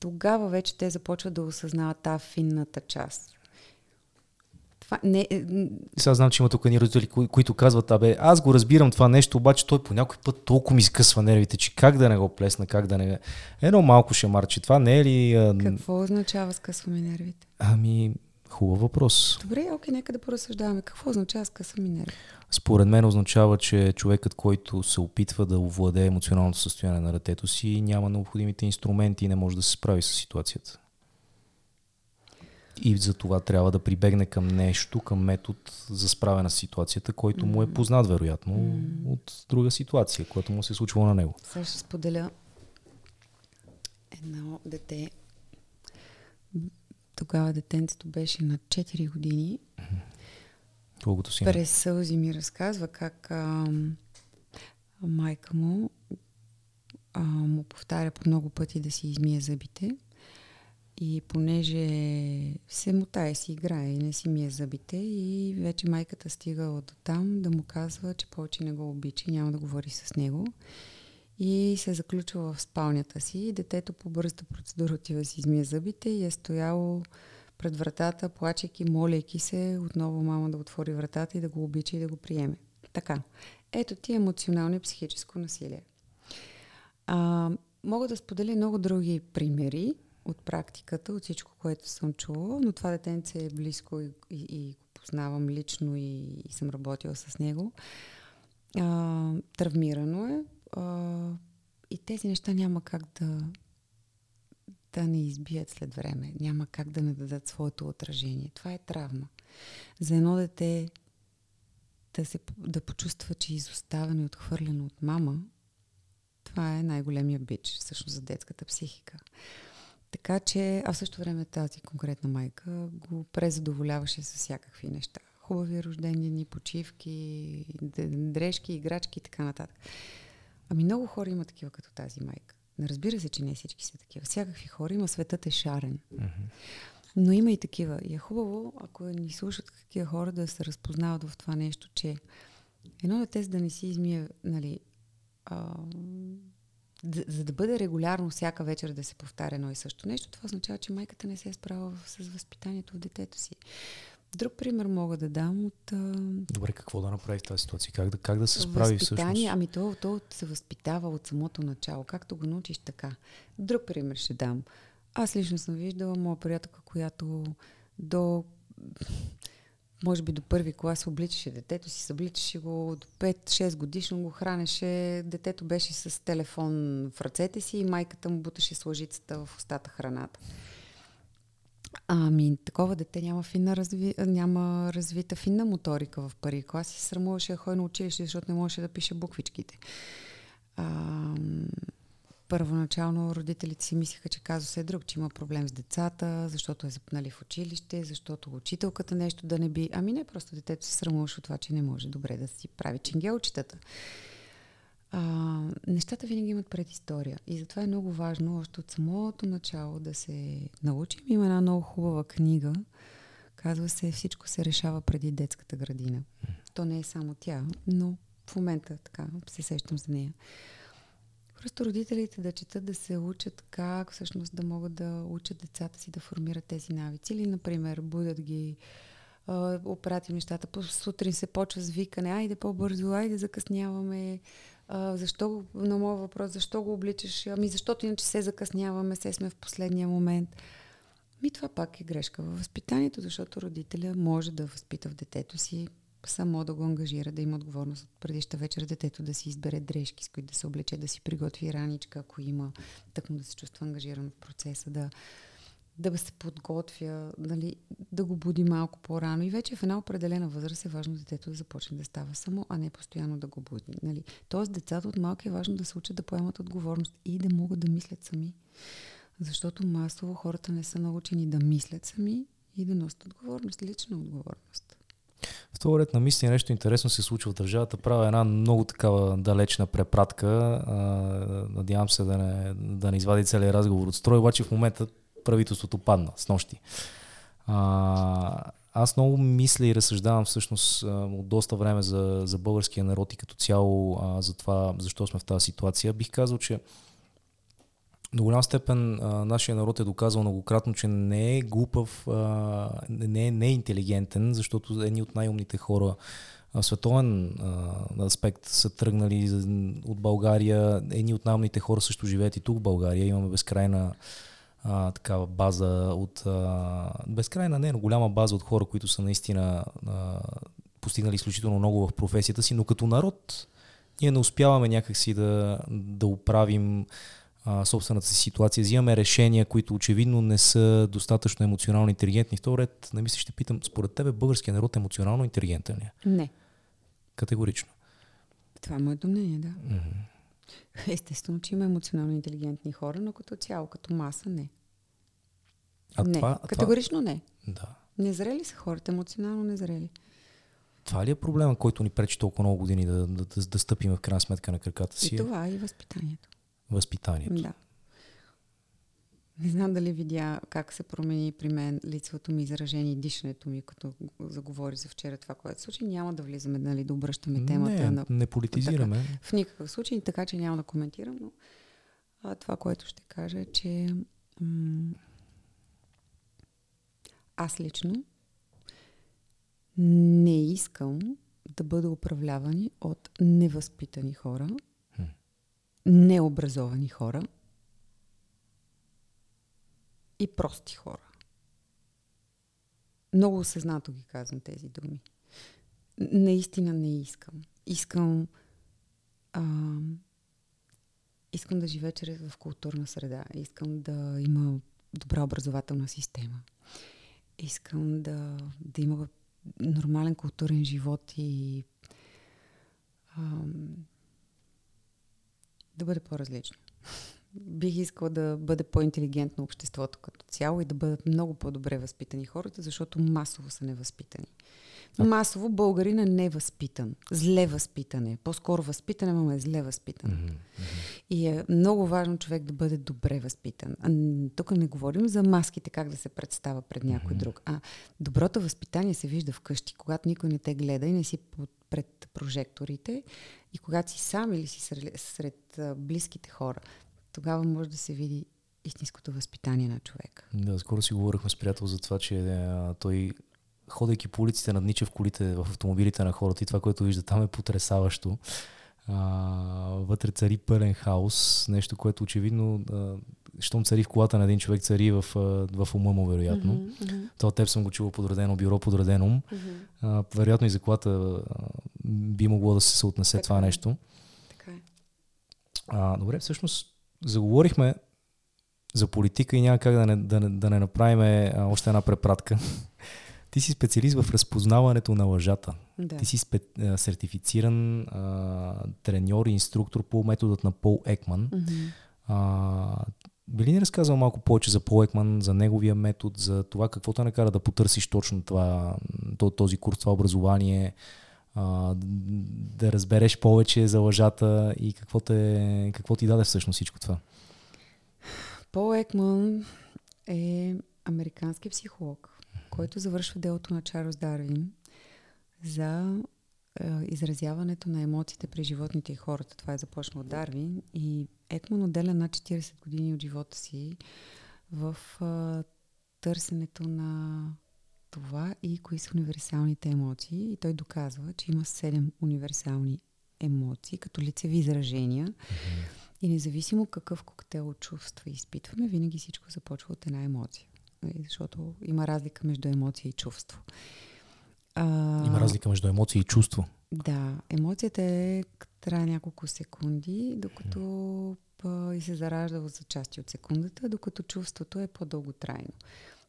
тогава вече те започват да осъзнават тази финната част. Това не, е,
Сега знам, че има тук ни родители, кои, които казват, абе, аз го разбирам това нещо, обаче той по някой път толкова ми скъсва нервите, че как да не го плесна, как да не... Едно малко ще марчи. Това не е ли... А...
какво означава скъсваме нервите?
Ами, хубав въпрос.
Добре, окей, нека да поразсъждаваме. Какво означава скъсваме нерви?
Според мен означава, че човекът, който се опитва да овладее емоционалното състояние на детето си, няма необходимите инструменти и не може да се справи с ситуацията. И за това трябва да прибегне към нещо, към метод за справяне с ситуацията, който му е познат, вероятно, от друга ситуация, която му се е случвало на него.
Сега ще споделя едно дете. Тогава детенцето беше на 4 години.
Колкото си.
През сълзи ми разказва как а, майка му а, му повтаря по много пъти да си измие зъбите. И понеже се мутае си играе и не си мие зъбите и вече майката стига от там да му казва, че повече не го обича и няма да говори с него. И се заключва в спалнята си и детето по бързата процедура отива си измие зъбите и е стояло пред вратата, плачейки, молейки се, отново мама да отвори вратата и да го обича и да го приеме. Така. Ето ти емоционално и психическо насилие. А, мога да споделя много други примери от практиката, от всичко, което съм чула, но това детенце е близко и, и, и го познавам лично и, и съм работила с него. А, травмирано е а, и тези неща няма как да, да не избият след време. Няма как да не дадат своето отражение. Това е травма. За едно дете да, се, да почувства, че е изоставено и отхвърлено от мама, това е най-големия бич, всъщност, за детската психика. Така че, а в същото време тази конкретна майка го презадоволяваше с всякакви неща. Хубави рождени дни, почивки, дрежки, играчки и така нататък. Ами много хора има такива като тази майка. Не разбира се, че не всички са такива. Всякакви хора има, светът е шарен.
Мгм.
Но има и такива. И е хубаво, ако ни слушат такива хора, да се разпознават в това нещо, че едно дете, за да не си измие, нали, а, да, за да бъде регулярно всяка вечер да се повтаря едно и също нещо, това означава, че майката не се е справила с възпитанието в детето си. Друг пример мога да дам от
Добре, какво да направи в тази ситуация? Как да, как да се справи всъщност?
Ами то, то се възпитава от самото начало. Както го научиш така. Друг пример ще дам. Аз лично съм виждала моя приятелка, която до може би до първи клас обличаше детето си, събличаше го до 5-6 годишно го хранеше. Детето беше с телефон в ръцете си и майката му буташе с лъжицата в устата храната. Ами, такова дете няма, финна разви... няма развита финна моторика в първи клас и срамуваше да ходи на училище, защото не можеше да пише буквичките. А, първоначално родителите си мислеха, че казус е друг, че има проблем с децата, защото е запнали в училище, защото учителката нещо да не би. Ами не, просто детето се срамуваше от това, че не може добре да си прави ченгелчетата. А, нещата винаги имат предистория и затова е много важно още от самото начало да се научим. Има една много хубава книга, казва се Всичко се решава преди детската градина. То не е само тя, но в момента така се сещам за нея. Просто родителите да четат, да се учат как всъщност да могат да учат децата си да формират тези навици. Или, например, будят ги, а, оправят им нещата. По сутрин се почва с викане, айде по-бързо, айде закъсняваме. А, защо, на моят въпрос, защо го обличаш? Ами защото иначе се закъсняваме, се сме в последния момент. Ми това пак е грешка във възпитанието, защото родителя може да възпита в детето си само да го ангажира, да има отговорност от предишта вечер детето да си избере дрежки, с които да се облече, да си приготви раничка, ако има, так му да се чувства ангажиран в процеса, да, да се подготвя, нали, да го буди малко по-рано. И вече в една определена възраст е важно детето да започне да става само, а не постоянно да го буди. Нали. Тоест децата от малки е важно да се учат да поемат отговорност и да могат да мислят сами. Защото масово хората не са научени да мислят сами и да носят отговорност, лична отговорност.
Това ред на мисли нещо интересно се случва в държавата. Правя една много такава далечна препратка. надявам се да не, да не извади целият разговор от строй, обаче в момента правителството падна с нощи. Аз много мисля и разсъждавам всъщност от доста време за, за българския народ и като цяло за това, защо сме в тази ситуация. Бих казал, че до голям степен а, нашия народ е доказал многократно, че не е глупав, а, не, е, не е интелигентен, защото едни от най-умните хора в световен а, аспект са тръгнали от България. Едни от най-умните хора също живеят и тук в България. Имаме безкрайна а, такава база от... А, безкрайна, не, но голяма база от хора, които са наистина а, постигнали изключително много в професията си, но като народ ние не успяваме някакси да, да оправим а, собствената си ситуация. Взимаме решения, които очевидно не са достатъчно емоционално интелигентни. Второ ред, не мисля, ще питам, според тебе българския народ е емоционално интелигентен ли? Е?
Не.
Категорично.
Това е моето мнение, да. Mm-hmm. Естествено, че има емоционално интелигентни хора, но като цяло, като маса, не.
А
не.
Това,
Категорично не.
Да.
Незрели са хората, емоционално незрели.
Това ли е проблема, който ни пречи толкова много години да, да, да, да стъпим в крайна сметка на краката си?
И това е и възпитанието
възпитанието.
Да. Не знам дали видя как се промени при мен лицевото ми изражение и дишането ми, като заговори за вчера това, което се случи. Няма да влизаме, нали, да обръщаме темата.
Не,
на,
не политизираме.
Така, в никакъв случай, така че няма да коментирам, но а, това, което ще кажа е, че м- аз лично не искам да бъда управлявани от невъзпитани хора, необразовани хора и прости хора. Много осъзнато ги казвам тези думи. Наистина не искам. Искам а, искам да живея чрез в културна среда. Искам да има добра образователна система. Искам да, да има нормален културен живот и да бъде по-различно. Бих искала да бъде по-интелигентно обществото като цяло и да бъдат много по-добре възпитани хората, защото масово са невъзпитани. Масово българин е невъзпитан. Зле възпитане. По-скоро възпитане, но е зле възпитан. Mm-hmm. И е много важно човек да бъде добре възпитан. А, тук не говорим за маските, как да се представя пред някой mm-hmm. друг. А доброто възпитание се вижда вкъщи, когато никой не те гледа и не си пред прожекторите и когато си сам или си сред, сред близките хора, тогава може да се види истинското възпитание на човека.
Да, скоро си говорихме с приятел за това, че той ходейки по улиците наднича в колите, в автомобилите на хората и това, което вижда там е потрясаващо. А, вътре цари пълен хаос, нещо, което очевидно, а, щом цари в колата на един човек, цари в, в ума му, вероятно. Mm-hmm. Това теб съм го чувал подредено бюро, подреден ум. Mm-hmm. А, вероятно и за колата би могло да се съотнесе така това е. нещо.
Така е.
А, добре, всъщност заговорихме за политика и няма как да не, да, да не направим а, още една препратка. (laughs) Ти си специалист в разпознаването на лъжата.
Да.
Ти си спе, а, сертифициран а, треньор и инструктор по методът на Пол Екман.
Mm-hmm.
А, би ли ни разказал малко повече за Пол Екман, за неговия метод, за това какво те накара да потърсиш точно това, този курс, това образование, да разбереш повече за лъжата и какво, те, какво ти даде всъщност всичко това?
Пол Екман е американски психолог, който завършва делото на Чарлз Дарвин за изразяването на емоциите при животните и хората. Това е започнал от Дарвин и Екман отделя над 40 години от живота си в е, търсенето на това и кои са универсалните емоции. И той доказва, че има седем универсални емоции, като лицеви изражения. Mm-hmm. И независимо какъв коктейл чувства изпитваме, винаги всичко започва от една емоция. Нали, защото има разлика между емоция и чувство.
А, има разлика между емоция и чувство.
Да, емоцията е трае няколко секунди, докато и се заражда за части от секундата, докато чувството е по-дълготрайно.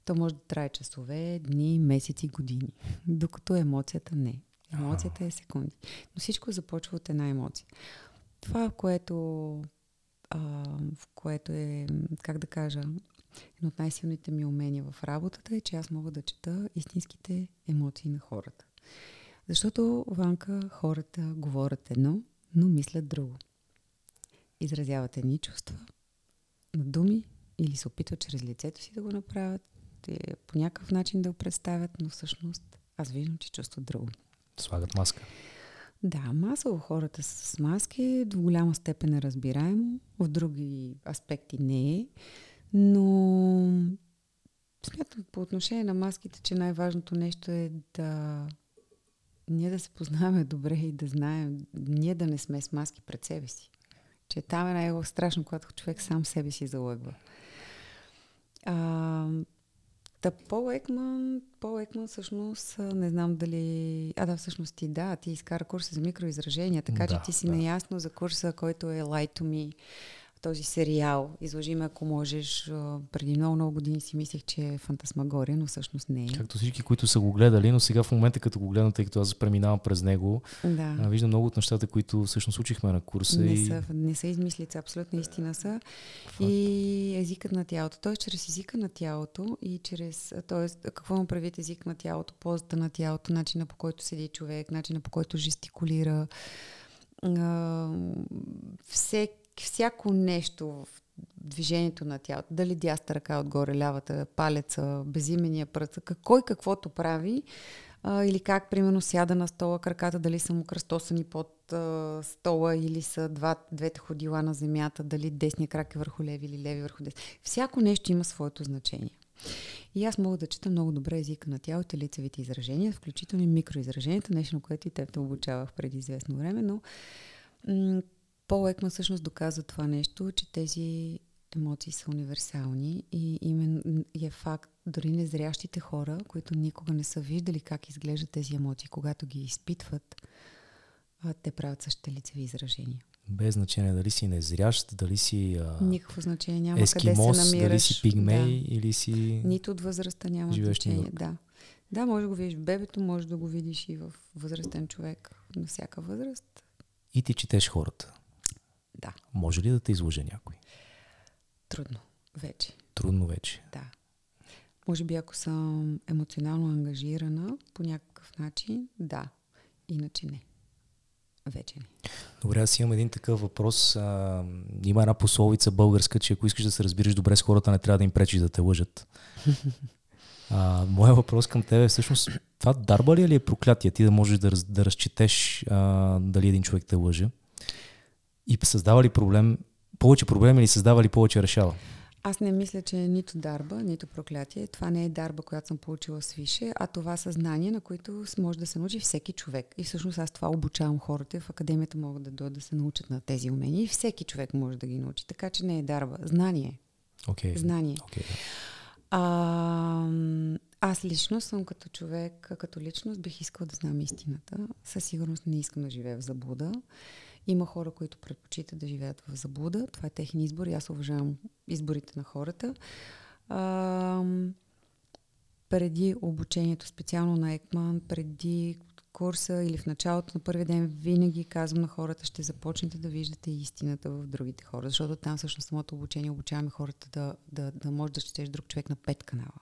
То може да трае часове, дни, месеци, години. Докато емоцията не. Емоцията е секунди. Но всичко започва от една емоция. Това, в което, а, в което е, как да кажа, едно от най-силните ми умения в работата е, че аз мога да чета истинските емоции на хората. Защото ванка хората говорят едно, но мислят друго. Изразяват едни чувства на думи или се опитват чрез лицето си да го направят, по някакъв начин да го представят, но всъщност аз виждам, че чувстват друго.
Слагат маска.
Да, масово хората с маски до голяма степен е разбираемо, в други аспекти не е, но смятам по отношение на маските, че най-важното нещо е да ние да се познаваме добре и да знаем, ние да не сме с маски пред себе си. Че там е най-страшно, когато човек сам себе си залъгва. А, Та Пол Екман, Пол Екман всъщност, не знам дали... А да, всъщност ти да, ти изкара курса за микроизражения, така да, че ти си да. наясно за курса, който е Light to Me този сериал. Изложи ме, ако можеш. Преди много, много години си мислех, че е фантасмагория, но всъщност не е.
Както всички, които са го гледали, но сега в момента, като го гледам, тъй като аз преминавам през него,
да.
а, виждам много от нещата, които всъщност учихме на курса.
Не,
и...
са, не са измислица, абсолютно истина са. Факт. И езикът на тялото. Тоест, чрез езика на тялото и чрез, тоест, какво му правите език на тялото, позата на тялото, начина по който седи човек, начина по който жестикулира, всеки всяко нещо в движението на тялото, дали дяста ръка отгоре, лявата, палеца, безимения пръст, кой каквото прави, а, или как, примерно, сяда на стола, краката дали са му кръстосани под а, стола или са два, двете ходила на земята, дали десния крак е върху леви или леви върху десния. Всяко нещо има своето значение. И аз мога да чета много добре езика на тялото, лицевите изражения, включително и микроизраженията, нещо, на което и те те обучавах преди известно време, но Пол Екман всъщност доказва това нещо, че тези емоции са универсални и именно е факт, дори незрящите хора, които никога не са виждали как изглеждат тези емоции, когато ги изпитват, те правят същите лицеви изражения.
Без значение дали си незрящ, дали си а...
Никакво значение няма
ескимос,
къде се намираш.
дали си пигмей да. или си...
Нито от възрастта няма значение. Да. да, може да го видиш в бебето, може да го видиш и в възрастен човек на всяка възраст.
И ти четеш хората.
Да.
Може ли да те излъже някой?
Трудно. Вече.
Трудно вече.
Да. Може би ако съм емоционално ангажирана по някакъв начин, да. Иначе не. Вече не.
Добре, аз имам един такъв въпрос. А, има една пословица българска, че ако искаш да се разбираш добре с хората, не трябва да им пречиш да те лъжат. (laughs) А, моя въпрос към теб е всъщност това дарба ли е, ли е проклятие? Ти да можеш да, раз, да разчетеш а, дали един човек те лъже? И създава ли проблем, повече проблеми или създава ли повече решава?
Аз не мисля, че е нито дарба, нито проклятие. Това не е дарба, която съм получила с више, а това съзнание, на което може да се научи всеки човек. И всъщност аз това обучавам хората. В академията могат да дойдат да се научат на тези умения и всеки човек може да ги научи. Така че не е дарба. Знание.
Okay.
Знание.
Okay.
А, аз лично съм като човек, като личност бих искала да знам истината. Със сигурност не искам да живея в заблуда. Има хора, които предпочитат да живеят в заблуда. Това е техен избор и аз уважавам изборите на хората. А, преди обучението, специално на Екман, преди курса или в началото на първия ден, винаги казвам на хората, ще започнете да виждате истината в другите хора, защото там всъщност самото обучение обучаваме хората да, да, да може да четеш друг човек на пет канала.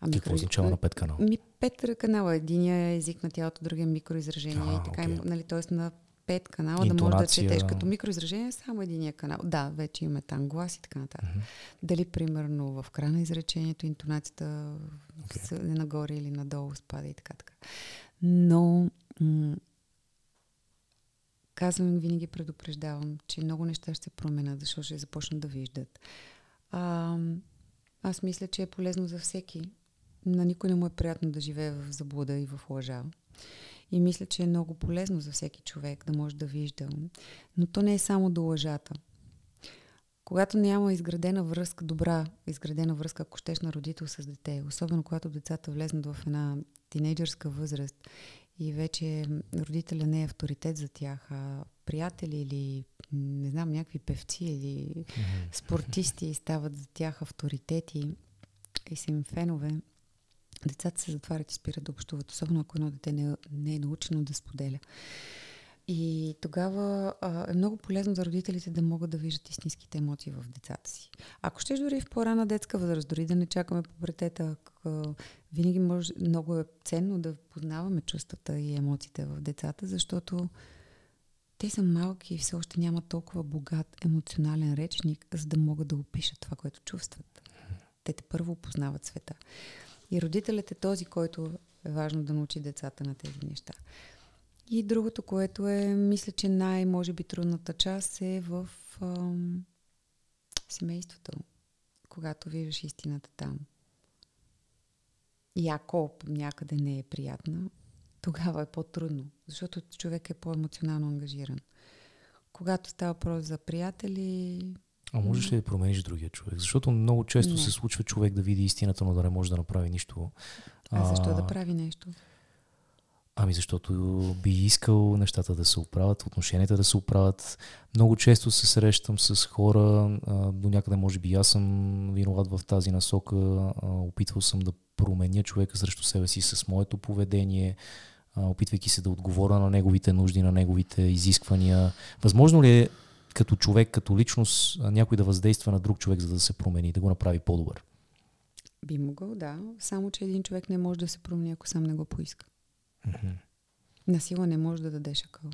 Ами, Какво означава на пет канала?
Ми пет канала. Единия е език на тялото, другия е микроизражение а, и така. Okay. Нали, т.е. на пет канала Интонация. да можеш да четеш като микроизражение само единия канал. Да, вече имаме там глас и така нататък. Mm-hmm. Дали примерно в края на изречението интонацията okay. е нагоре или надолу спада и така така. Но м- казвам, винаги предупреждавам, че много неща ще се променят, защото ще започнат да виждат. А, аз мисля, че е полезно за всеки. На никой не му е приятно да живее в заблуда и в лъжа. И мисля, че е много полезно за всеки човек да може да вижда. Но то не е само до лъжата. Когато няма изградена връзка, добра изградена връзка, ако щеш на родител с дете, особено когато децата влезнат в една тинейджърска възраст и вече родителя не е авторитет за тях, а приятели или не знам, някакви певци или спортисти стават за тях авторитети и са им фенове, децата се затварят и спират да общуват, особено ако едно дете не, не е научено да споделя. И тогава а, е много полезно за родителите да могат да виждат истинските емоции в децата си. Ако ще дори в по-рана детска възраст, дори да не чакаме пубертета, винаги може, много е ценно да познаваме чувствата и емоциите в децата, защото те са малки и все още нямат толкова богат емоционален речник, за да могат да опишат това, което чувстват. Те те първо познават света. И родителят е този, който е важно да научи децата на тези неща. И другото, което е, мисля, че най-може би трудната част е в ам, семейството, когато виждаш истината там. И ако някъде не е приятна, тогава е по-трудно, защото човек е по-емоционално ангажиран. Когато става въпрос за приятели...
А можеш ли да промениш другия човек? Защото много често не. се случва човек да види истината, но да не може да направи нищо.
А, а защо да прави нещо?
Ами защото би искал нещата да се оправят, отношенията да се оправят. Много често се срещам с хора, а, до някъде може би аз съм виноват в тази насока, а, опитвал съм да променя човека срещу себе си с моето поведение, а, опитвайки се да отговоря на неговите нужди, на неговите изисквания. Възможно ли е като човек, като личност, някой да въздейства на друг човек, за да се промени, да го направи по-добър?
Би могъл, да. Само, че един човек не може да се промени, ако сам не го поиска. Mm-hmm. На сила не можеш да дадеш акъл.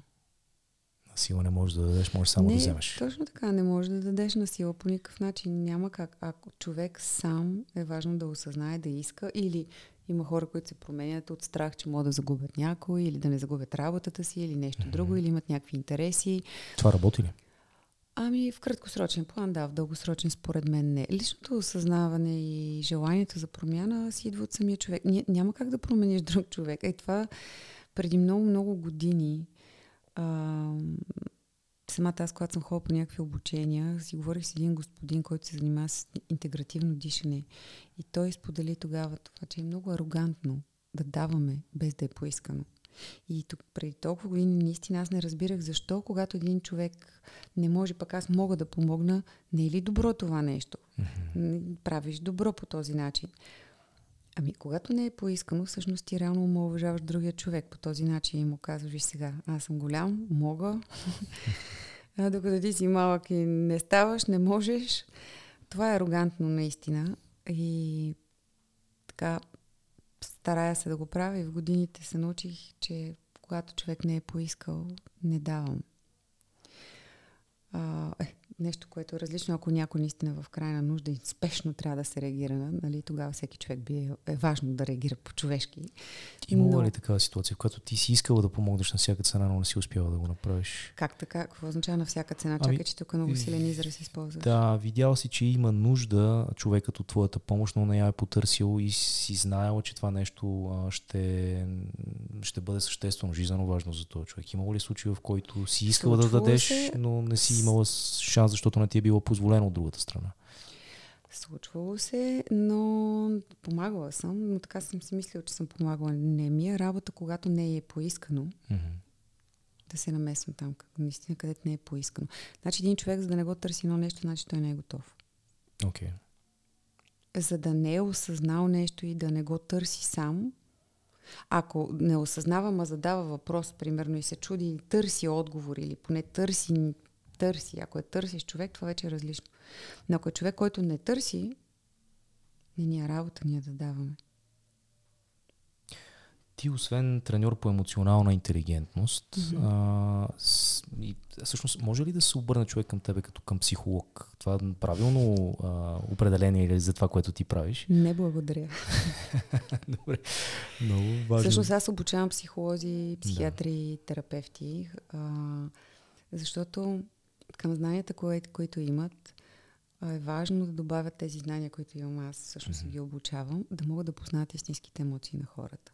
На сила не можеш да дадеш, можеш само
не,
да вземеш.
Точно така, не можеш да дадеш на сила по никакъв начин. Няма как. Ако човек сам е важно да осъзнае, да иска или има хора, които се променят от страх, че могат да загубят някой или да не загубят работата си или нещо mm-hmm. друго, или имат някакви интереси.
Това работи ли?
Ами в краткосрочен план, да, в дългосрочен според мен не. Личното осъзнаване и желанието за промяна си идва от самия човек. Няма как да промениш друг човек. Е това преди много-много години а, самата аз, когато съм ходила по някакви обучения, си говорих с един господин, който се занимава с интегративно дишане. И той сподели тогава това, че е много арогантно да даваме без да е поискано. И тук преди толкова години наистина аз не разбирах защо, когато един човек не може, пък аз мога да помогна, не е ли добро това нещо? Mm-hmm. Правиш добро по този начин. Ами, когато не е поискано, всъщност ти реално му уважаваш другия човек по този начин и му казваш, виж сега, аз съм голям, мога. (laughs) а, докато ти си малък и не ставаш, не можеш. Това е арогантно наистина. И така, старая се да го правя и в годините се научих, че когато човек не е поискал, не давам. А, е, нещо, което е различно, ако някой наистина в крайна нужда и спешно трябва да се реагира, нали, тогава всеки човек би е, е важно да реагира по-човешки.
Имала но... ли такава ситуация, в която ти си искала да помогнеш на всяка цена, но не си успяла да го направиш?
Как така? Какво означава на всяка цена? Ами, Чакай, че тук много силен израз използваш.
Да, видял си, че има нужда човекът от твоята помощ, но не я е потърсил и си знаела, че това нещо ще, ще бъде съществено, жизненно важно за този човек. Имало ли случаи, в който си искала Случвало да дадеш, се... но не си имала шанс, защото не ти е било позволено от другата страна?
Случвало се, но помагала съм, но така съм си мислила, че съм помагала. Не ми е работа, когато не е поискано. Mm-hmm. Да се намесвам там, наистина, където не е поискано. Значи един човек, за да не го търси едно нещо, значи той не е готов.
Okay.
За да не е осъзнал нещо и да не го търси сам, ако не осъзнава, а задава въпрос, примерно, и се чуди и търси отговор, или поне търси търси. Ако е търсиш човек, това вече е различно. Но ако е човек, който не търси, не ни е работа ние да даваме.
Ти, освен треньор по емоционална интелигентност, mm-hmm. а, с, и, всъщност, може ли да се обърне човек към тебе като към психолог? Това е правилно а, определение или за това, което ти правиш? (laughs)
Не благодаря. (laughs)
Добре. Много важно.
Всъщност аз обучавам психолози, психиатри, да. терапевти, а, защото към знанията, кои, които имат, е важно да добавят тези знания, които имам аз, всъщност mm-hmm. ги обучавам, да могат да познаят истинските емоции на хората.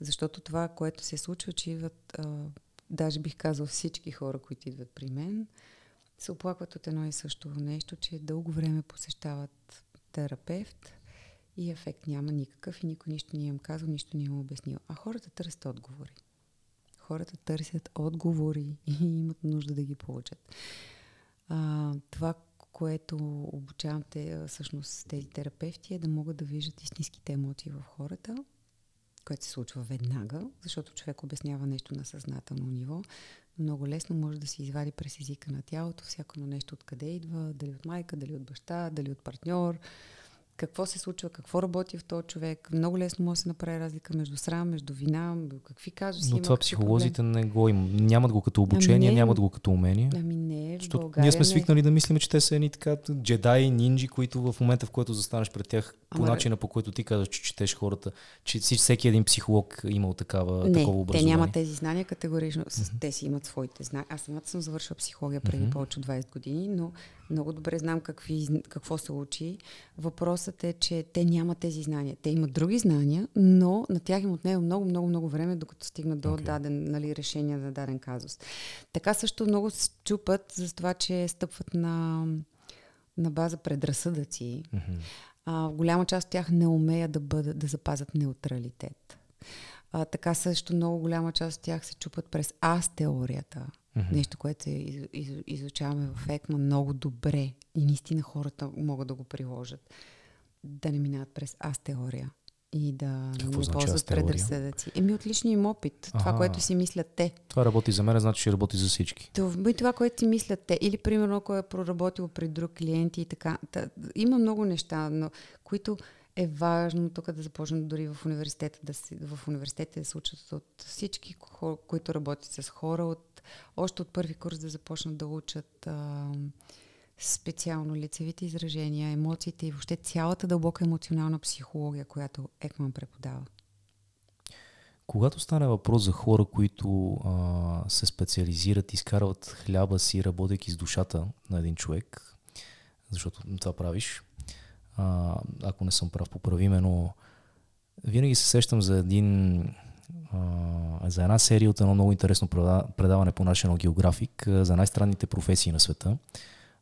Защото това, което се случва, че идват, а, даже бих казал всички хора, които идват при мен, се оплакват от едно и също нещо, че дълго време посещават терапевт и ефект няма никакъв и никой нищо не им казал, нищо не им обяснил. А хората търсят отговори. Хората търсят отговори и имат нужда да ги получат. А, това, което обучавам те, всъщност тези терапевти е да могат да виждат истинските емоции в хората, което се случва веднага, защото човек обяснява нещо на съзнателно ниво. Много лесно може да се извади през езика на тялото, всяко нещо откъде идва, дали от майка, дали от баща, дали от партньор, какво се случва, какво работи в този човек. Много лесно може да се направи разлика между срам, между вина, какви казуси
Но има, това психолозите не го има. Нямат го като обучение, ами не, нямат го като умение.
Ами не,
в България Ние сме свикнали не. да мислим, че те са едни така джедаи, нинджи, които в момента, в който застанеш пред тях, по Ама, начина по който ти казваш, че четеш хората, че всеки един психолог имал такава,
не,
такова образование.
те нямат тези знания категорично. Mm-hmm. Те си имат своите знания. Аз самата съм завършила психология преди mm-hmm. повече от 20 години, но много добре знам какви, какво се учи. Въпросът е, че те нямат тези знания. Те имат други знания, но на тях им отнема много, много, много време, докато стигнат до okay. даден нали, решение на даден казус. Така също много се чупат за това, че стъпват на, на база предразсъдъци. Mm-hmm. А, голяма част от тях не умеят да, бъдат, да запазят неутралитет. А, така също много голяма част от тях се чупат през аз теорията. Mm-hmm. Нещо, което из, из, изучаваме в ЕКМА много добре и наистина хората могат да го приложат. Да не минават през аз теория и да
Какво
не
значи
ползват предразсъдъци. Еми от личния им опит, ага. това, което си мислят те.
Това работи за мен, значи ще работи за всички.
Това, и това, което си мислят те. Или, примерно, ако е проработил при друг клиент и така. Та, има много неща, но, които е важно тук да започнем дори в университета да се, в университета да се учат от всички, хора, които работят с хора, от, още от първи курс да започнат да учат а, специално лицевите изражения, емоциите и въобще цялата дълбока емоционална психология, която Екман преподава.
Когато стане въпрос за хора, които а, се специализират, изкарват хляба си, работейки с душата на един човек, защото това правиш, а, ако не съм прав, поправи ме, но винаги се сещам за един а, за една серия от едно много интересно предаване по National Geographic за най-странните професии на света.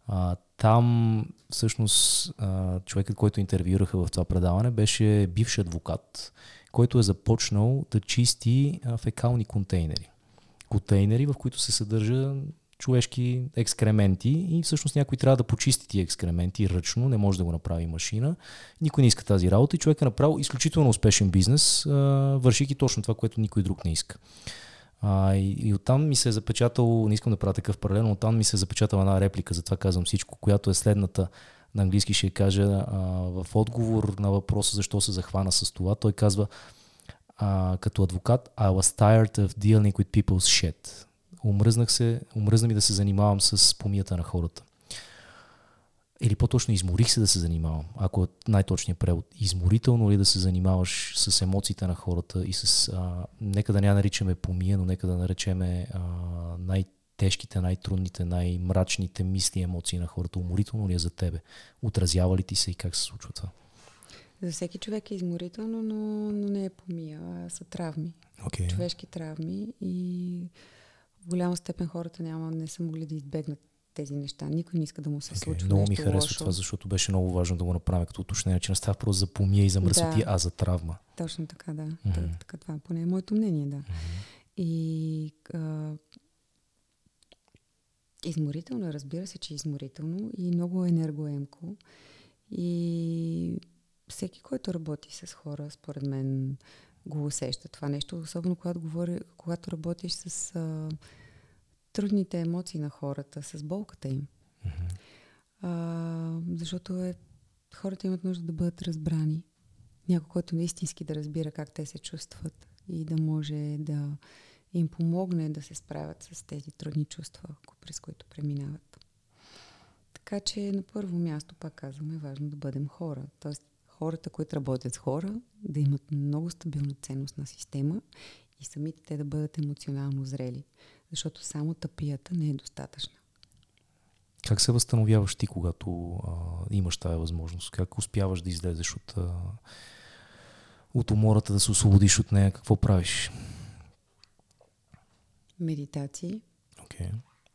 А, там всъщност а, човекът, който интервюираха в това предаване, беше бивш адвокат, който е започнал да чисти а, фекални контейнери. Контейнери, в които се съдържа човешки екскременти и всъщност някой трябва да почисти тия екскременти ръчно, не може да го направи машина. Никой не иска тази работа и човек е направил изключително успешен бизнес, вършики точно това, което никой друг не иска. А, и, и оттам ми се е запечатал, не искам да правя такъв паралел, но оттам ми се е запечатала една реплика, затова казвам всичко, която е следната, на английски ще кажа, а, в отговор на въпроса защо се захвана с това, той казва, а, като адвокат, I was tired of dealing with people's shit омръзнах се, омръзна ми да се занимавам с помията на хората. Или по-точно изморих се да се занимавам, ако е най-точният превод. Изморително ли да се занимаваш с емоциите на хората и с, а, нека да не я наричаме помия, но нека да наречеме а, най-тежките, най-трудните, най-мрачните мисли и емоции на хората. Уморително ли е за тебе? Отразява ли ти се и как се случва това?
За всеки човек е изморително, но, но не е помия, а са травми.
Okay.
Човешки травми и в голяма степен хората няма, не са могли да избегнат тези неща. Никой не иска да му се okay, случва.
Много
ми
харесва лошо. това, защото беше много важно да го направим като уточнение, че не става просто за помия и за мръсоти, да. а за травма.
Точно така, да. Mm-hmm. Така, това поне е моето мнение, да. Mm-hmm. И а, изморително, е, разбира се, че е изморително и много енергоемко. И всеки, който работи с хора, според мен, го усеща това нещо, особено когато, говори, когато работиш с а, трудните емоции на хората, с болката им. Mm-hmm. А, защото е, хората имат нужда да бъдат разбрани. Някой, който наистински да разбира как те се чувстват и да може да им помогне да се справят с тези трудни чувства, през които преминават. Така че на първо място, пак казвам, е важно да бъдем хора. Тоест хората, които работят с хора, да имат много стабилна ценностна система и самите те да бъдат емоционално зрели. Защото само тъпията не е достатъчна.
Как се възстановяваш ти, когато а, имаш тази възможност? Как успяваш да излезеш от, а, от умората да се освободиш от нея, какво правиш?
Медитации.
Okay.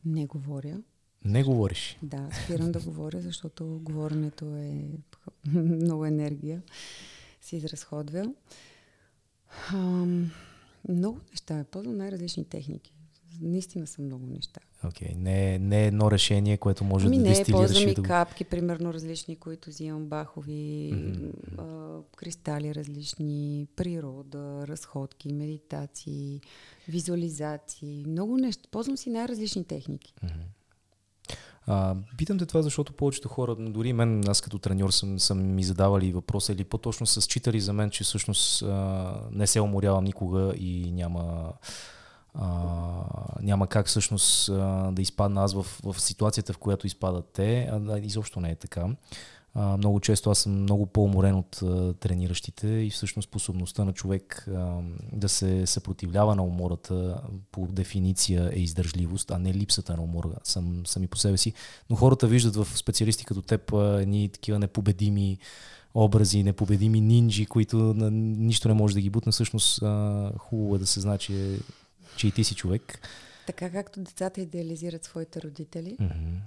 Не говоря.
Не говориш?
Да, спирам да говоря, защото говоренето е (laughs) много енергия. Се изразходва. Ам, много неща. Ползвам най-различни техники. Наистина са много неща.
Okay. Не, не е едно решение, което може
ами
да
дистилираш. Не, ползвам и
да...
капки, примерно различни, които взимам, бахови, mm-hmm. а, кристали различни, природа, разходки, медитации, визуализации, много неща. Ползвам си най-различни техники.
Mm-hmm. А, питам те това, защото повечето хора, дори мен, аз като треньор съм, съм ми задавали въпроса или по-точно са считали за мен, че всъщност а, не се уморявам никога и няма а, няма как всъщност а, да изпадна аз в, в ситуацията, в която изпадат те, а да, изобщо не е така. А, много често аз съм много по-уморен от а, трениращите и всъщност способността на човек а, да се съпротивлява на умората по дефиниция е издържливост, а не липсата на умора сам, сами по себе си. Но хората виждат в специалисти като теб едни такива непобедими образи, непобедими нинджи, които на, нищо не може да ги бутне. Всъщност а, хубаво е да се знае, че че и ти си човек.
Така както децата идеализират своите родители,
mm-hmm.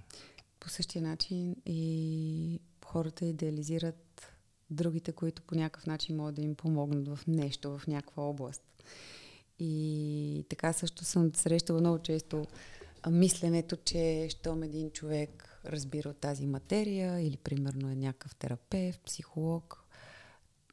по същия начин и хората идеализират другите, които по някакъв начин могат да им помогнат в нещо, в някаква област. И така също съм срещала много често мисленето, че щом един човек разбира от тази материя или примерно е някакъв терапевт, психолог,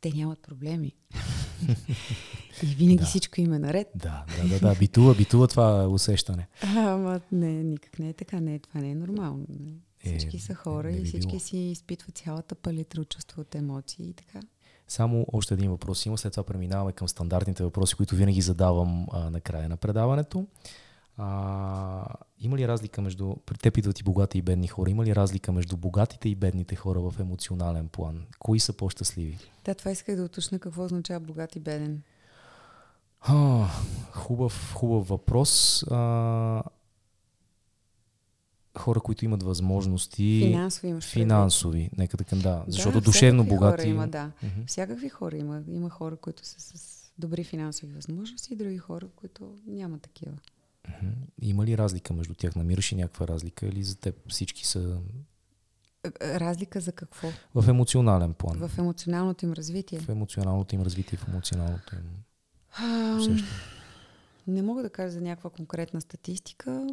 те нямат проблеми. (laughs) И винаги да. всичко има наред.
Да, да, да, да. Битува, битува това усещане. (laughs)
Ама не, никак не е така. Не, това не е нормално. Не. Всички е, са хора не и всички било. си изпитват цялата палитра от чувство от емоции и така.
Само още един въпрос има, след това преминаваме към стандартните въпроси, които винаги задавам а, на края на предаването. А, има ли разлика между, при теб идват и богати и бедни хора, има ли разлика между богатите и бедните хора в емоционален план? Кои са по-щастливи?
Да, това исках да уточня какво означава богат и беден.
А, хубав, хубав въпрос. А, хора, които имат възможности.
Финансови имаш.
Финансови, предвид. нека така, да. Защото да, душевно богати.
Хора има, да. Mm-hmm. Всякакви хора има. Има хора, които са с добри финансови възможности и други хора, които няма такива.
Mm-hmm. Има ли разлика между тях? Намираш ли някаква разлика или за теб всички са
е, е, Разлика за какво?
В емоционален план.
В емоционалното им развитие.
В емоционалното им развитие, в емоционалното им
не мога да кажа за някаква конкретна статистика.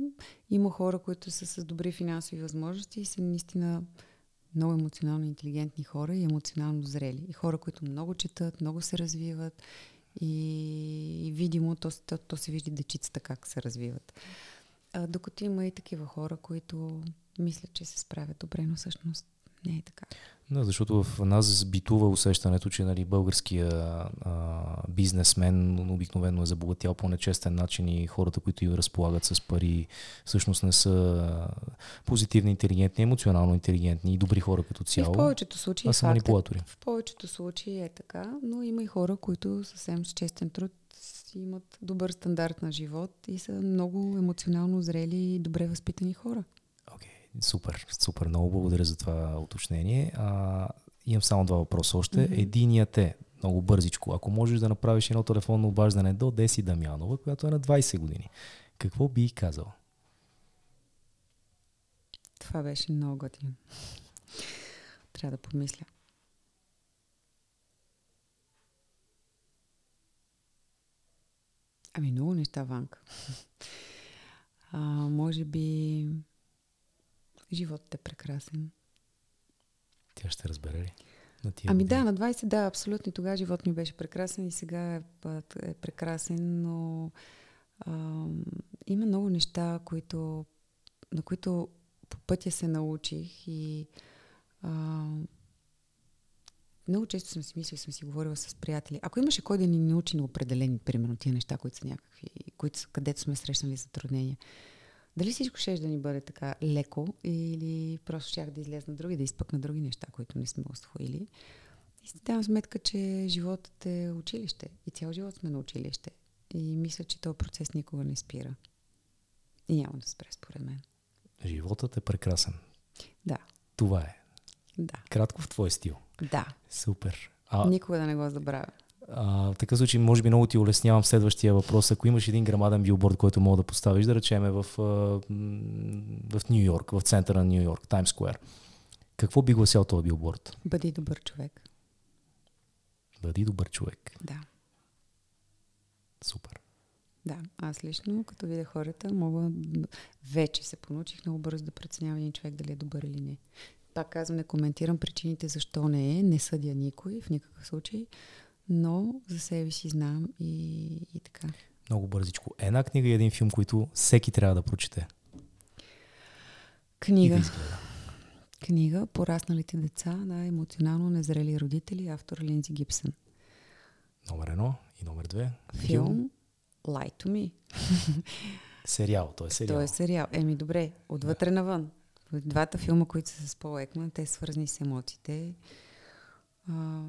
Има хора, които са с добри финансови възможности и са наистина много емоционално интелигентни хора и емоционално зрели. И хора, които много четат, много се развиват и, и видимо то, то, то се вижда дечицата как се развиват. А, докато има и такива хора, които мислят, че се справят добре, но всъщност не е така.
Да, защото в нас битува усещането, че нали, българския а, бизнесмен обикновено е забогатял по нечестен начин и хората, които и разполагат с пари, всъщност не са позитивни, интелигентни, емоционално интелигентни и добри хора като цяло. И
в повечето случаи.
А са манипулатори.
В повечето случаи е така, но има и хора, които съвсем с честен труд имат добър стандарт на живот и са много емоционално зрели и добре възпитани хора.
Супер, супер. Много благодаря за това уточнение. А, имам само два въпроса още. Mm-hmm. Единият е, много бързичко, ако можеш да направиш едно телефонно обаждане до Деси Дамянова, която е на 20 години, какво би казал?
Това беше много готино. Трябва да помисля. Ами много неща, Ванка. А, може би Животът е прекрасен.
Тя ще разбере ли?
На тия ами години? да, на 20, да, абсолютно. И тогава живот ми беше прекрасен и сега е, е прекрасен, но а, има много неща, които, на които по пътя се научих и а, много често съм си мислила, съм си говорила с приятели. Ако имаше кой да ни научи на определени, примерно, тия неща, които са някакви, които са, където сме срещнали затруднения, дали всичко ще да ни бъде така леко или просто щях да излезна други, да изпъкна други неща, които не сме освоили. И си давам сметка, че животът е училище и цял живот сме на училище. И мисля, че този процес никога не спира. И няма да спре, според мен.
Животът е прекрасен.
Да.
Това е.
Да.
Кратко в твой стил.
Да.
Супер.
А... Никога да не го забравя.
А, в такъв случай, може би много ти улеснявам следващия въпрос. Ако имаш един грамаден билборд, който мога да поставиш, да речеме в, в Нью Йорк, в центъра на Нью Йорк, Таймс Сквер, какво би гласял този билборд?
Бъди добър човек.
Бъди добър човек.
Да.
Супер.
Да, аз лично, като видя хората, мога вече се понучих много бързо да преценявам един човек дали е добър или не. Пак казвам, не коментирам причините защо не е, не съдя никой в никакъв случай, но за себе си знам и, и така.
Много бързичко. Една книга и един филм, които всеки трябва да прочете.
Книга. Да книга Порасналите деца на емоционално незрели родители, автор Линзи Гибсън.
Номер едно и номер две.
Филм Lie to Me. (laughs)
сериал, той е сериал.
Той е сериал. Еми добре, отвътре да. навън. Двата филма, които са с Пол Екман, те свързани с емоциите. А,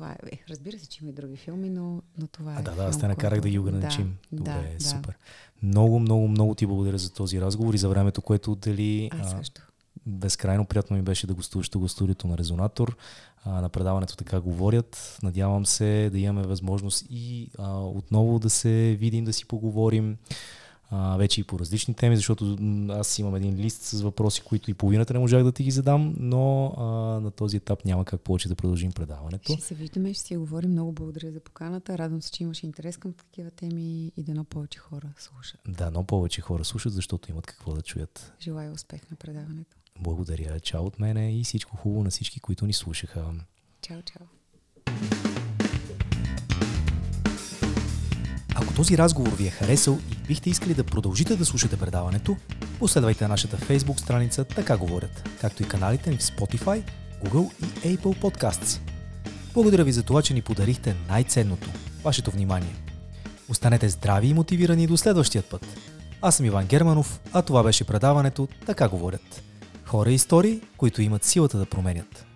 това е. е. Разбира се, че има и други филми, но, но това
а,
е.
Да, да, аз те накарах да ги ограничим. Да, Добре,
да,
супер. Да. Много, много, много ти благодаря за този разговор и за времето, което отдели.
Аз също.
Безкрайно приятно ми беше да гостуваш тук в студиото на Резонатор. А, на предаването така говорят. Надявам се да имаме възможност и а, отново да се видим, да си поговорим а, вече и по различни теми, защото аз имам един лист с въпроси, които и половината не можах да ти ги задам, но а, на този етап няма как повече да продължим предаването.
Ще се виждаме, ще си говорим. Много благодаря за поканата. Радвам се, че имаш интерес към такива теми и дано повече хора слушат.
Да, но повече хора слушат, защото имат какво да чуят.
Желая успех на предаването.
Благодаря. Чао от мене и всичко хубаво на всички, които ни слушаха.
Чао, чао.
Ако този разговор ви е харесал и бихте искали да продължите да слушате предаването, последвайте нашата Facebook страница Така говорят, както и каналите ни в Spotify, Google и Apple Podcasts. Благодаря ви за това, че ни подарихте най-ценното – вашето внимание. Останете здрави и мотивирани до следващия път. Аз съм Иван Германов, а това беше предаването Така говорят. Хора и истории, които имат силата да променят.